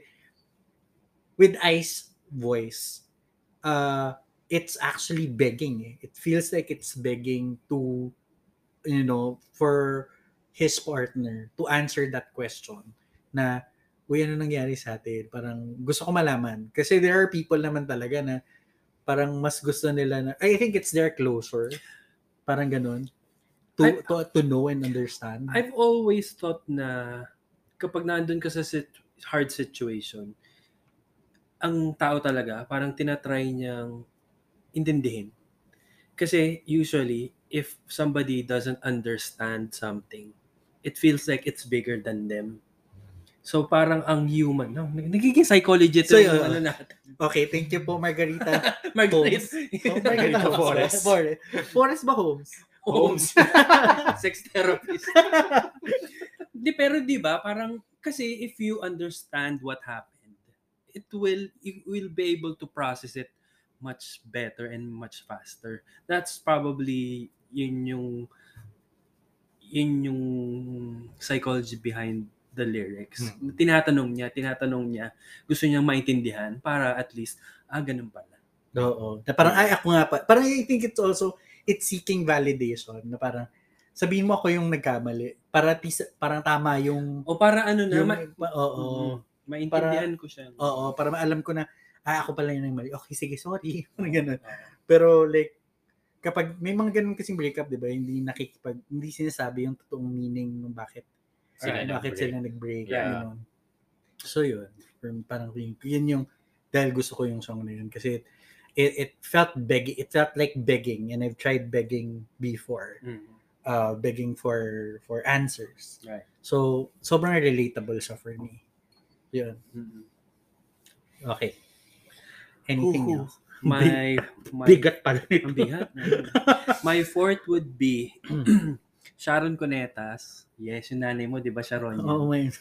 with Ice voice uh it's actually begging eh. It feels like it's begging to you know for his partner to answer that question na uy ano nangyari sa atin? Parang gusto ko malaman. Kasi there are people naman talaga na parang mas gusto nila na I think it's their closure. Parang ganun. To, I- to, to know and understand. I've always thought na kapag nandun ka sa sit- hard situation, ang tao talaga parang tinatry niyang intindihin. Kasi usually, if somebody doesn't understand something, it feels like it's bigger than them. So parang ang human, no? nagiging psychology ito So, yung yun. ano natin. okay thank you po Margarita *laughs* Margaret. oh, Margarita Forrest. Forrest Forrest Forrest ba Holmes Holmes. *laughs* *laughs* Sex therapist. Di, pero di ba, parang, kasi if you understand what happened, it will, you will be able to process it much better and much faster. That's probably yun yung yun yung psychology behind the lyrics. Tinatanong niya, tinatanong niya, gusto niyang maintindihan para at least, ah, ganun pala. Oo. Na parang, ay, ako nga pa. Parang I think it's also, it's seeking validation. Na parang, sabihin mo ako yung nagkamali. Para, tis- parang tama yung, O para ano na, yung ma- oo. Mm, maintindihan ko siya. Oo, para maalam ko na, ah, ako pala yung mali. Okay, sige, sorry. *laughs* Parang ganun. Pero like, kapag may mga ganun kasing breakup, di ba, hindi nakikipag, hindi sinasabi yung totoong meaning ng bakit, Sila ah, bakit nag-break. sila nag-break. Yeah. ganun. So yun, Parang- parang yun, yun yung, dahil gusto ko yung song na yun kasi it, it felt begging, it felt like begging and I've tried begging before, Mm. uh, begging for for answers. Right. So, sobrang relatable siya for me. Yun. Mm. Okay. Anything Huhu. else? *laughs* My, my Bigat pala nito. Ang bigat. My fourth would be *clears throat* Sharon Cunetas. Yes, yung nanay mo, di ba Sharon? yun? Oh, my.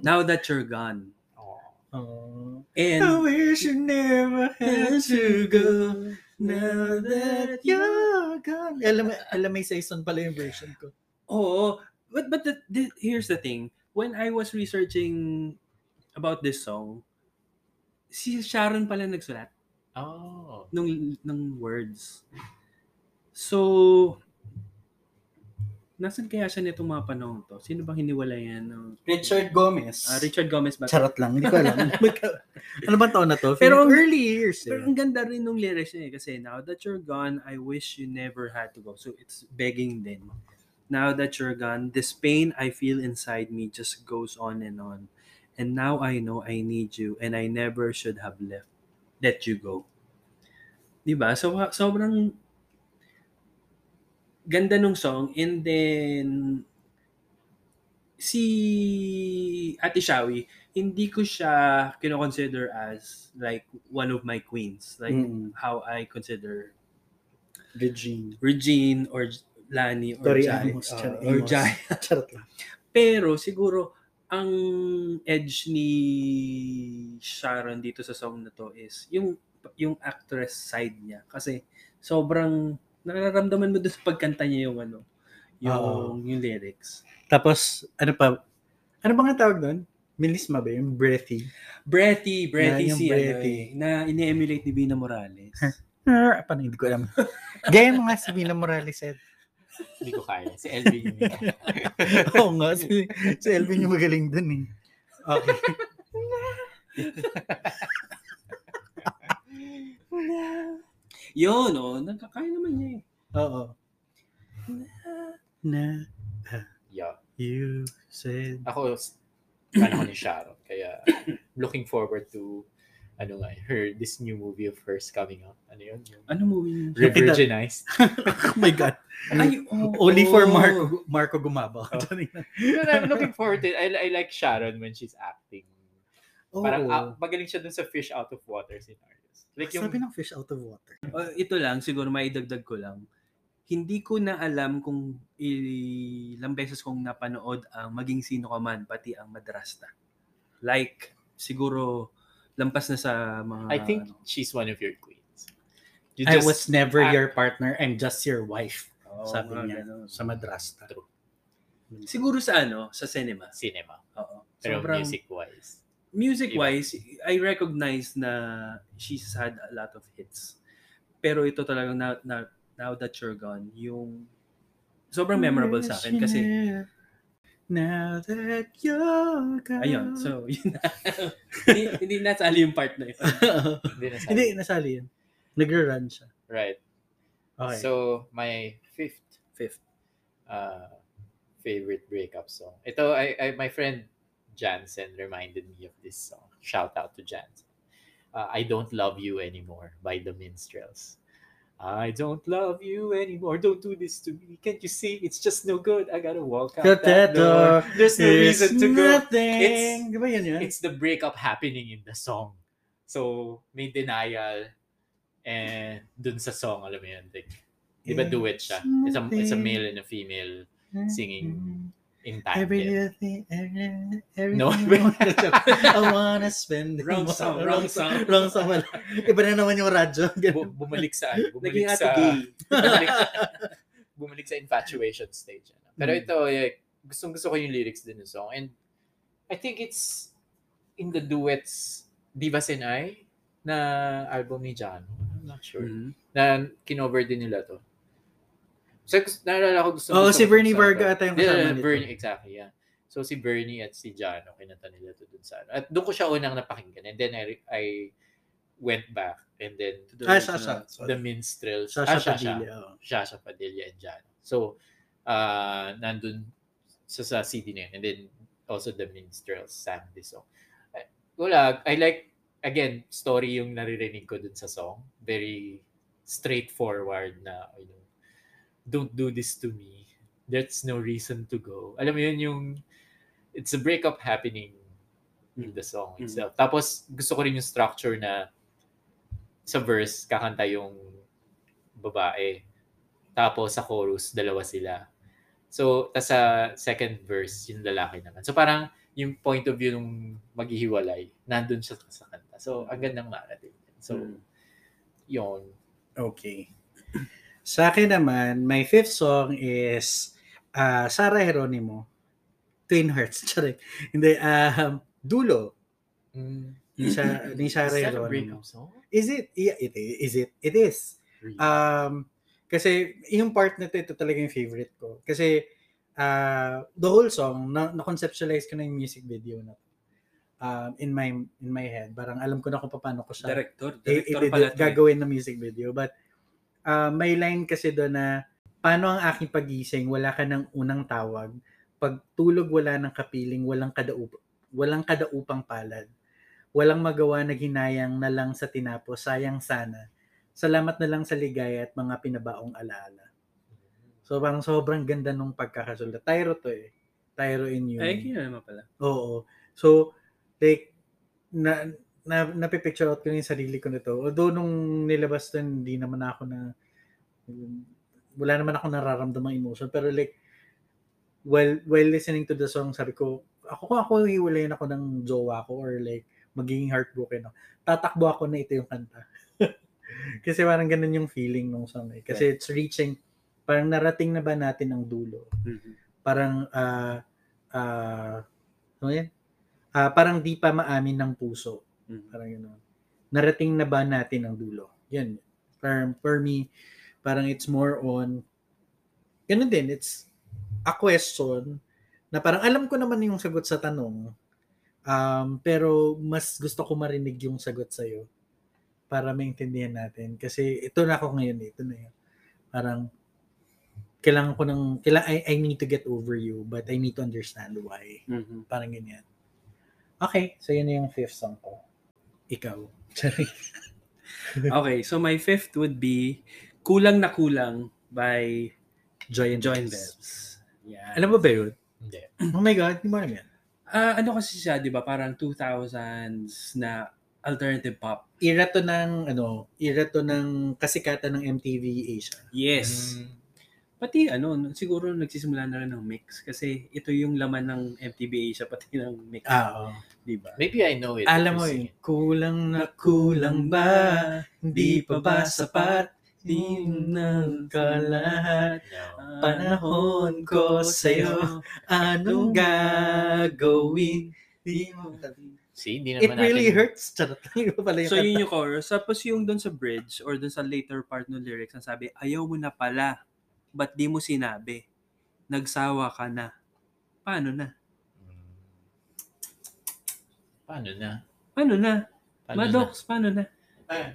Now that you're gone. Oh. I And wish you never had to go. Now that you're gone. Alam, alam may season pala yung version ko. Oo. But, but the, the, here's the thing. When I was researching about this song, si Sharon pala nagsulat Oh. ng, ng words. So, nasan kaya siya nitong mga panahon to? Sino bang hiniwalay yan? ng Richard Gomez. Ah, Richard Gomez ba? Charot lang, hindi ko alam. *laughs* ano ba taon na to? Pero Pero ang- early years. Pero Eh. ang ganda rin nung lyrics niya eh, kasi now that you're gone, I wish you never had to go. So it's begging din. Now that you're gone, this pain I feel inside me just goes on and on. And now I know I need you and I never should have left let you go. 'Di ba? So sobrang ganda nung song and then si Ate Shawi, hindi ko siya kino-consider as like one of my queens. Like Mm. how I consider Regine. Regine or Lani or Tori Jai. Amos. uh, or. Jai. *laughs* Charot lang. Pero siguro ang edge ni Sharon dito sa song na to is yung yung actress side niya kasi sobrang nararamdaman mo doon sa pagkanta niya yung ano yung Oo. yung lyrics. Tapos, ano pa? Ano ba nga tawag doon? Melisma ba? Yung breathy. Breathy, breathy Na, yung si ano breathy. eh, na ini-emulate ni Bina Morales. *laughs* Ah, paano hindi ko alam. Gaya mo nga si Vina Morales said. Hindi ko kaya. Si Elvin yung *laughs* Oo nga, si, si Elvin yung magaling dun eh. Okay. *laughs* Yun, oh, nagkakaya naman niya eh. Oo. Na, yeah. you said. Ako, fan ako ni Sharon. Kaya, looking forward to ano nga, her, this new movie of hers coming out. Ano yun? Yung Ano movie? yun? Revirginized. *laughs* Oh my God. Ay, oh, Only for oh. Marco Marco Gumaba. Oh. But I'm looking forward to it. I, I like Sharon when she's acting. Oo. Parang ah, magaling siya dun sa fish out of water scenarios. Like yung, Sabi ng fish out of water. Uh, ito lang, siguro maidagdag ko lang. Hindi ko na alam kung ilang beses kong napanood ang Maging Sino Ka Man, pati ang Madrasta. Like, siguro, lampas na sa mga... I think ano, she's one of your queens. You I just- was never act- your partner. I'm just your wife. oo, sabi niya ganun. sa madrasta. True. Siguro sa ano, sa cinema. cinema. Oo. Pero Sobrang, music-wise. Music-wise, I recognize na she's had a lot of hits. Pero ito talagang now, now, now that you're gone, yung sobrang memorable sa akin kasi Now that you're gone. ayun, so *laughs* yun na. hindi, hindi nasali yung part na yun. Hindi *laughs* na Hindi, nasali yun. Nagra-run siya. Right. Okay. So, my fifth Fifth. uh, favorite breakup song. Ito, I, I, my friend Jansen reminded me of this song. Shout out to Jansen. Uh, I Don't Love You Anymore by the Minstrels. I don't love you anymore. Don't do this to me. Can't you see? It's just no good. I gotta walk out that, that door. door. There's no reason to go. Nothing. It's- yun yun? It's the breakup happening in the song. So, may denial and dun sa song, alam mo yun, like, di ba duet siya? It's a, it's a male and a female singing in Everything, tandem. every, everything. No. I wanna spend Wrong song, wrong song. *laughs* Wrong song. wala. Iba na naman yung radyo. Bu- bumalik sa, ano, bumalik sa, *laughs* bumalik, bumalik sa infatuation stage. Ano. Pero Mm. ito, like, gustong gusto ko yung lyrics din ng song. And I think it's in the duets Divas and I na album ni John. I'm not sure. Mhm. Na kinover din nila to. So, gus- naalala ko gusto Oo, gusto si Bernie sa- Varga ata yung kasama yeah, nito. Bernie, exactly, yeah. So, si Bernie at si Jano, kinanta nila to dun sa ano. At doon ko siya unang napakinggan. And then I, I went back and then To the Ah. Sasha. the minstrels. Sasha ah, Sasha. Padilla. oo. Sasha Padilla and Jano. So, uh, nandun sa, sa CD na yun. And then, also the minstrels sang this song. Eh, Wala, I like, again, story yung naririnig ko dun sa song. Very straightforward na, you know, don't do this to me. There's no reason to go. Alam mo yun yung, it's a breakup happening in the song Mm. itself. Tapos, gusto ko rin yung structure na sa verse, kakanta yung babae. Tapos sa chorus, dalawa sila. So, tas sa second verse, yung lalaki naman. So, parang yung point of view nung maghihiwalay, nandun siya sa kanta. So, ang gandang narrative. So, Mm. yun. Okay. Sa akin naman, my fifth song is uh, Sarah Geronimo. Twin Hearts. *laughs* Sorry. Hindi, um, Dulo. Ni, sa, ni Sarah Is song? Is it? Yeah, it is. it? It is. Um, kasi yung part na to, ito talaga yung favorite ko. Kasi uh, the whole song, na, na-conceptualize ko na yung music video na to. Um, in my in my head. Parang alam ko na kung paano ko siya Director. i- Director i- pala to. eh. gagawin na music video. But uh, may line kasi doon na paano ang aking pagising, wala ka ng unang tawag. Pag tulog wala ng kapiling, walang kadaup walang kadaupang palad. Walang magawa na ginayang na lang sa tinapos, sayang sana. Salamat na lang sa ligaya at mga pinabaong alaala. So parang sobrang ganda nung pagkakasulat. Tyro to eh. Tyro in you. Ay, kaya naman pala. Oo. So, like, na, na, napipicture out ko na yung sarili ko nito. Although, nung nilabas to, hindi naman ako na, wala naman ako nararamdamang emotion. Pero like, while, while listening to the song, sabi ko, ako kung ako hiwalayin ako ng jowa ko or like, magiging heartbroken ako, tatakbo ako na ito yung kanta. *laughs* Kasi parang ganun yung feeling nung song eh. Kasi it's reaching, parang narating na ba natin ang dulo? Mhm. parang ah ah ano yan? Ah, parang di pa maamin ng puso. Mhm. Parang yun. Narating na ba natin ang dulo? Yan. For, for me, parang it's more on, ganun din, it's a question na parang alam ko naman yung sagot sa tanong, um, pero mas gusto ko marinig yung sagot sa'yo para maintindihan natin. Kasi ito na ako ngayon, eh. ito na yun. Parang, kailangan ko ng, kailangan, I, I need to get over you, but I need to understand why. Mhm. Parang ganyan. Okay, so yun na yung fifth song ko. Ikaw. *laughs* Okay, so my fifth would be Kulang na Kulang by Joy and Joy and. Yeah. Alam mo ba yun? Hindi. *clears throat* Oh my God, hindi mo alam yan. Ah, ano kasi siya, 'di ba? Parang 2000s na alternative pop. Era to ng, ano, era to ng kasikatan ng MTV Asia. Yes. Mm. Pati ano, siguro nagsisimula na rin ng mix kasi ito yung laman ng MTV Asia pati ng mix, Ah, oo. 'Di ba? Maybe I know it. Alam mo eh, it. kulang na kulang ba? Hindi pa ba sapat? Di ng kalahat? No. Panahon ko sa'yo, Anong gagawin? Di mo See, hindi It naman really natin- hurts. Charot. Pala yung So kanta. yun yung chorus. Tapos yung doon sa bridge or doon sa later part ng lyrics, ang sabi, ayaw mo na pala. Ba't di mo sinabi? Nagsawa ka na. Paano na? Paano na? Paano na? Paano Madox, paano na? Ah, na?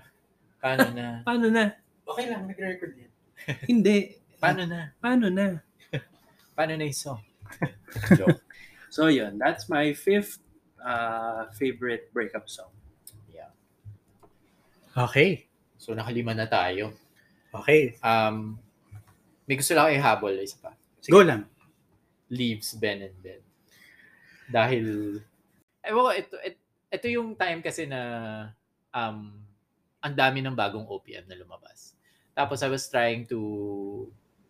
Paano na? *laughs* Paano na? okay lang, nag-record yan. *laughs* Hindi. Paano na? Paano na? *laughs* Paano na yung song? Joke. So yun, that's my fifth uh, favorite breakup song. Yeah. Okay. So, nakalima na tayo. Okay. Um, may gusto lang ako ihabol. Isa pa. Go lang. Leaves Ben and Ben. Dahil, ewan ko, ito, ito, ito yung time kasi na um, ang dami ng bagong OPM na lumabas. Tapos I was trying to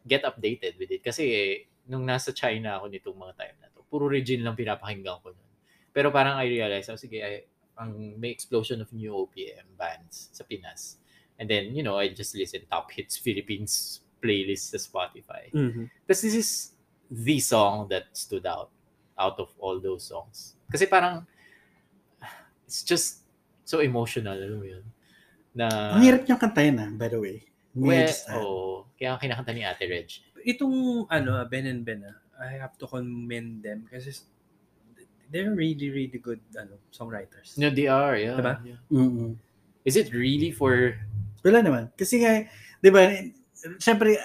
get updated with it. Kasi eh, nung nasa China ako nitong mga time na to, puro Regine lang pinapakinggan ko nun. Pero parang I realized, oh, sige, I, ang may explosion of new OPM bands sa Pinas. And then, you know, I just listen top hits Philippines playlist sa Spotify. Mm-hmm. Tapos this is the song that stood out out of all those songs. Kasi parang it's just so emotional, alam mo yun. Na, Ang hirap niyang kantahin ah, by the way. May well, oh, kaya ang kinakanta ni Ate Reg. Itong ano, Ben and Ben, ah, I have to commend them kasi they're really, really good ano, songwriters. No, they are, yeah. Diba? yeah. Mm-mm. Is it really for, Wala naman. Kasi nga, di ba, syempre,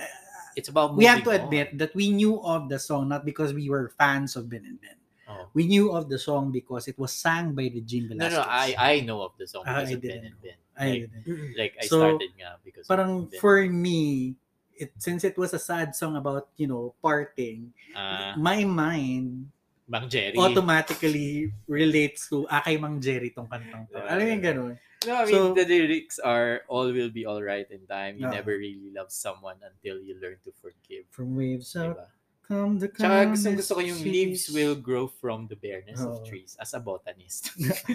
it's about we have to on. admit that we knew of the song not because we were fans of Ben and Ben. Oh. We knew of the song because it was sang by Regine No, Velasquez. no, I I know of the song Ah, because I of Ben and Ben. I Like, didn't. like I So, started nga because Parang Ben. for me, it since it was a sad song about, you know, parting, Ah, my mind Mang Jerry. automatically relates to ah, kay Mang Jerry tong kantang to. Yeah. Alam mo yung ganun? No, I mean, So- the lyrics are all will be all right in time. You Yeah. never really love someone until you learn to forgive. From waves out, Diba? Come the Tsaka gusto, gusto ko yung leaves will grow from the bareness Oo. of trees as a botanist.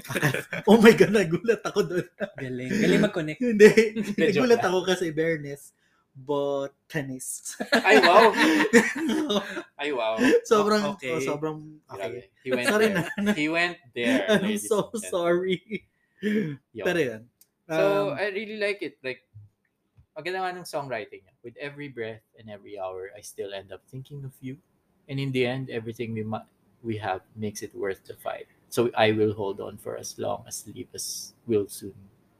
*laughs* oh my God, nagulat ako doon. Galing. Galing mag-connect. *laughs* Hindi. nagulat ako kasi Bareness. Botanist. *laughs* Ay, wow! Ay, wow. sobrang, Okay. oh, sobrang, okay. He went Sorry there. na. He went there. I'm so sorry. Yun. Pero. So, Um, I really like it. Like, maganda nga ng songwriting niya. With every breath and every hour, I still end up thinking of you. And in the end, everything we ma- we have makes it worth the fight. So I will hold on for as long as Libas will soon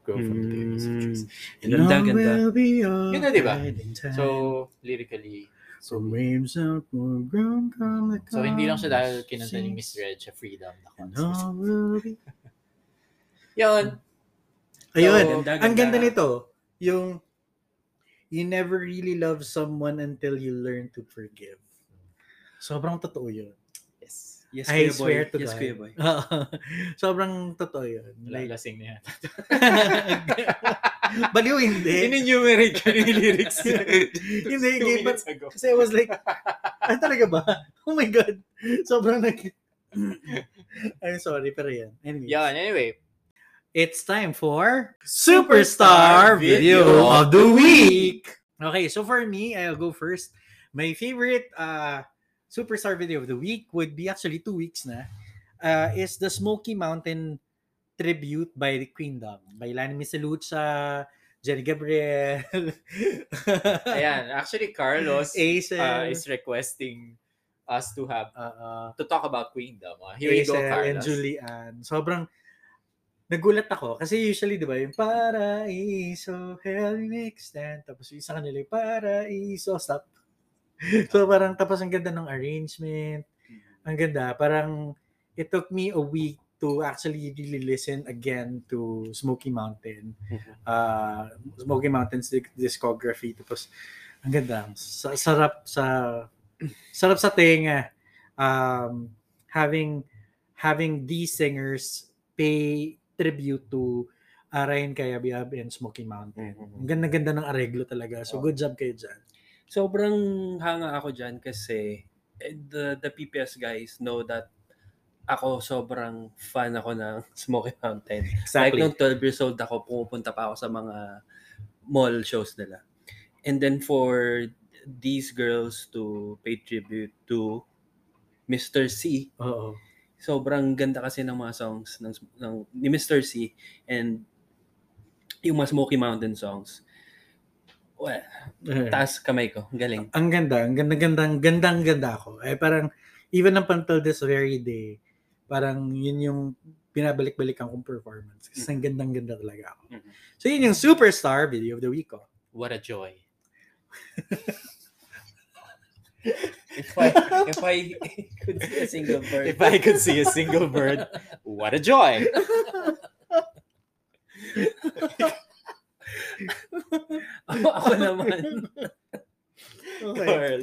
grow from the bareness of hmm. trees. and Ganda, all ganda. Yun na, diba? alright in time. So, lyrically, So waves out will grow come the so hindi lang siya dahil kinanta ni seas, Miss Red siya Freedom na and concert. all *laughs* Yun. Ayun, So, ang ganda ganda. nito, yung you never really love someone until you learn to forgive. Sobrang totoo yun. Yes. Yes, I Kuya Boy. swear to yes, God. Kuya Boy. *laughs* Sobrang totoo yun. Like, Lalasing niya. *laughs* baliw hindi. *laughs* In-enumerate ko yung lyrics. Hindi, Two hindi, but- minutes ago. Kasi I was like, ah, talaga ba? Oh my God. Sobrang nag... I'm sorry, pero yan. Anyway, Yan, anyway. It's time for Superstar Video of the Week. Okay, so for me, I'll go first. My favorite uh, Superstar Video of the Week would be actually two weeks na. Uh, is the Smoky Mountain tribute by the Queen Queendom by Lani Misalucha, Jenny Gabriel, *laughs* Ayan, actually Carlos Aisel, uh, is requesting us to have uh, uh, to talk about Queendom. Uh, here you go, Carlos. and Julian. Sobrang nagulat ako. Kasi usually, di ba, yung paraiso, hell make stand. Tapos yung isa kanila yung paraiso, stop. *laughs* so parang tapos ang ganda ng arrangement. Ang ganda. Parang it took me a week to actually really listen again to Smoky Mountain. Uh, Smoky Mountain's disc- discography. Tapos ang ganda. Sa, sarap sa *clears throat* sarap sa tenga um, having having these singers pay tribute to uh, Ryan Cayabyab and Smoky Mountain. Ang ganda-ganda ng areglo talaga. So, good job kayo dyan. Sobrang hanga ako dyan kasi eh, the, the PPS guys know that ako sobrang fan ako ng *laughs* Smoky Mountain. Like nung 12 years old ako, pumupunta pa ako sa mga mall shows nila. And then for these girls to pay tribute to Mr. C, Oo. Sobrang ganda kasi ng mga songs ng, ng ni Mr. C and yung mga Smoky Mountain songs. Well, Eh, taas kamay ko. Ang Galing. ang ganda, ang ganda-ganda, ang gandang ganda ako. Eh parang even up until this very day, parang yun yung binabalik-balikan kong performance. Kasi ang gandang-ganda talaga ako. Mhm. So yun yung superstar video of the week ko. What a joy. *laughs* If I, *laughs* if I could see a single bird. If I could see a single bird, what a joy. ako, ako naman. Okay. Girl.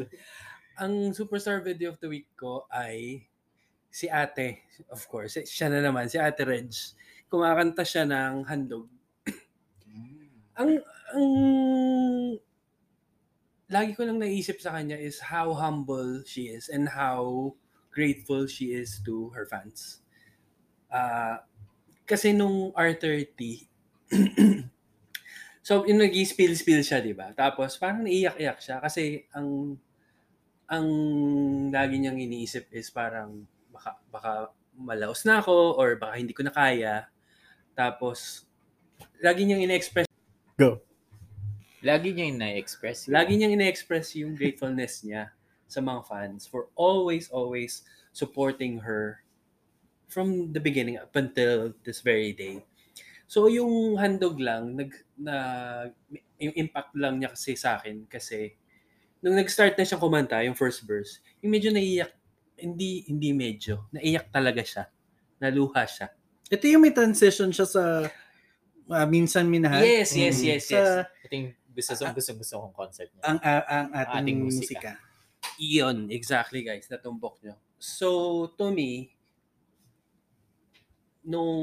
Ang superstar video of the week ko ay si ate, of course. Eh, siya na naman, si ate Reg. Kumakanta siya ng handog. Mm. ang, ang lagi ko lang naisip sa kanya is how humble she is and how grateful she is to her fans. Ah, kasi nung R30, *clears throat* so yung nag-spill-spill siya, di ba? Tapos parang naiyak-iyak siya kasi ang ang lagi niyang iniisip is parang baka, baka malaos na ako or baka hindi ko na kaya. Tapos, lagi niyang ine-express Lagi niya yung na-express. yun. Lagi niyang ine-express yung gratefulness niya sa mga fans for always, always supporting her from the beginning up until this very day. So yung handog lang, nag, na, yung impact lang niya kasi sa akin kasi nung nag-start na siyang kumanta, yung first verse, yung medyo naiyak, hindi, hindi medyo, naiyak talaga siya. Naluha siya. Ito yung may transition siya sa ah, minsan minahal. Yes, yes, Mm. yes, Sa yes. Ito yung gusto, gusto, gusto kong concept niya. ang, ah, ang ating, Ating musika. musika. Iyon, exactly guys, natumbok nyo. So, to me, nung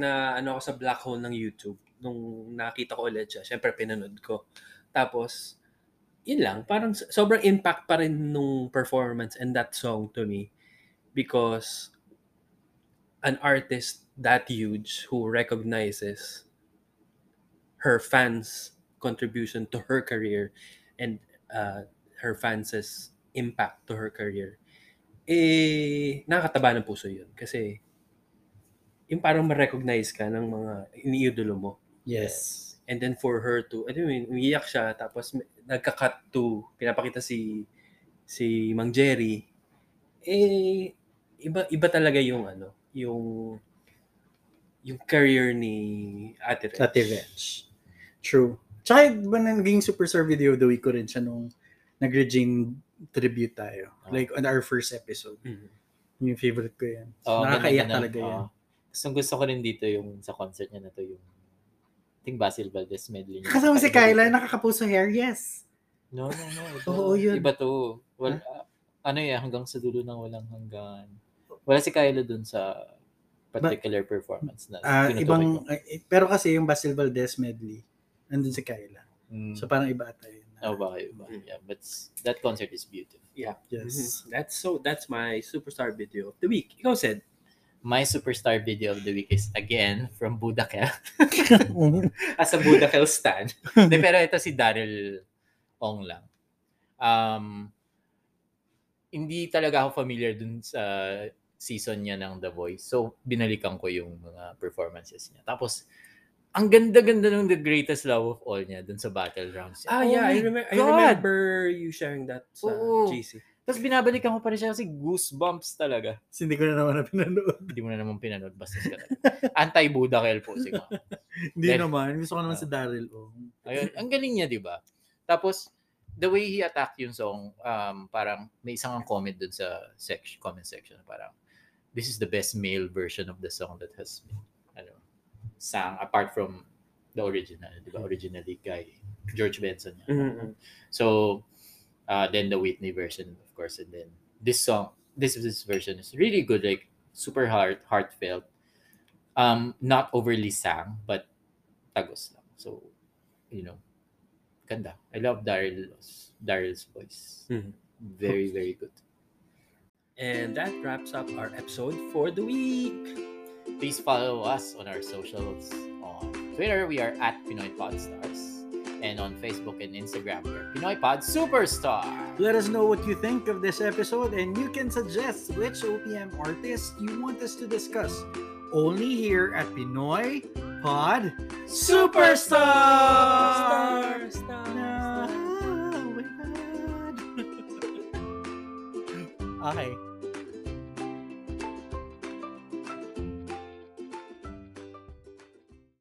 na ano ako sa black hole ng YouTube, nung nakita ko ulit siya, syempre pinanood ko. Tapos, yun lang, parang so- sobrang impact pa rin nung performance and that song to me because an artist that huge who recognizes her fans' contribution to her career and uh, her fans' impact to her career, eh, nakakataba ng puso yun. Kasi, yung parang ma-recognize ka ng mga iniidolo mo. Yes. And then for her to, I mean, umiyak siya, tapos nagka-cut to, pinapakita si si Mang Jerry, eh, iba, iba talaga yung ano, yung yung career ni Ate Reg. Ate Reg. True. Tsaka, ba naging Superstar Video of the Week ko rin siya nung nag-Regine tribute tayo. Ah. Like, on our first episode. Mhm. Yung favorite ko yan. Oo, Nakakaiyak talaga ganda. yan. Oo. Gusto, gusto ko rin dito yung sa concert niya na to yung I think Basil Valdez medley niya. Kasama si Kyla, nakakapuso hair, yes. No, no, no. Iba, *laughs* Oo, yun. Iba to. Well, ano yan, hanggang sa dulo ng walang hanggan. Wala si Kyla dun sa particular performance na Ah, tinutukoy ibang, ko. eh, pero kasi yung Basil Valdez medley, nandun si Kyla. Mm. So parang iba ata yun. oh, baka iba. Mm. Yeah, but that concert is beautiful. Yeah. Yes. Mhm. That's so, that's my superstar video of the week. Ikaw said, My superstar video of the week is again from Budakel. *laughs* *laughs* As a Budakel stan. De, pero ito si Daryl Ong lang. Um, hindi talaga ako familiar dun sa season niya ng The Voice. So, binalikan ko yung mga performances niya. Tapos, ang ganda-ganda ng The Greatest Love of All niya dun sa Battlegrounds. ah, Oh yeah, I, remember, I remember you sharing that sa Oo. GC. Tapos binabalikan ko pa rin siya kasi goosebumps talaga. Kasi hindi ko na naman na pinanood. Hindi mo na naman pinanood. Bastos ka talaga. Anti-Budakel po siguro. *laughs* Hindi Then- naman. Gusto ko naman Ah. si Daryl. Oh. Ayun, ang galing niya, di ba? Tapos, the way he attacked yung song, um, parang may isang ang comment dun sa section, comment section, parang, this is the best male version of the song that has been, sang apart from the original, di ba? Originally kay George Benson. yan. Mhm. So, uh, then the Whitney version, of course, and then this song, this this version is really good, like super heart heartfelt, um, not overly sang, but tagos lang. So, you know, ganda. I love Daryl's Daryl's voice. Mhm. Very very good. And that wraps up our episode for the week. Please follow us on our socials. On Twitter, we are at Pinoy Podstars. And on Facebook and Instagram, we are Pinoy Pod Superstar. Let us know what you think of this episode and you can suggest which OPM artist you want us to discuss. Only here at Pinoy Pod Superstar! Star, star, star. oh my God. *laughs* okay.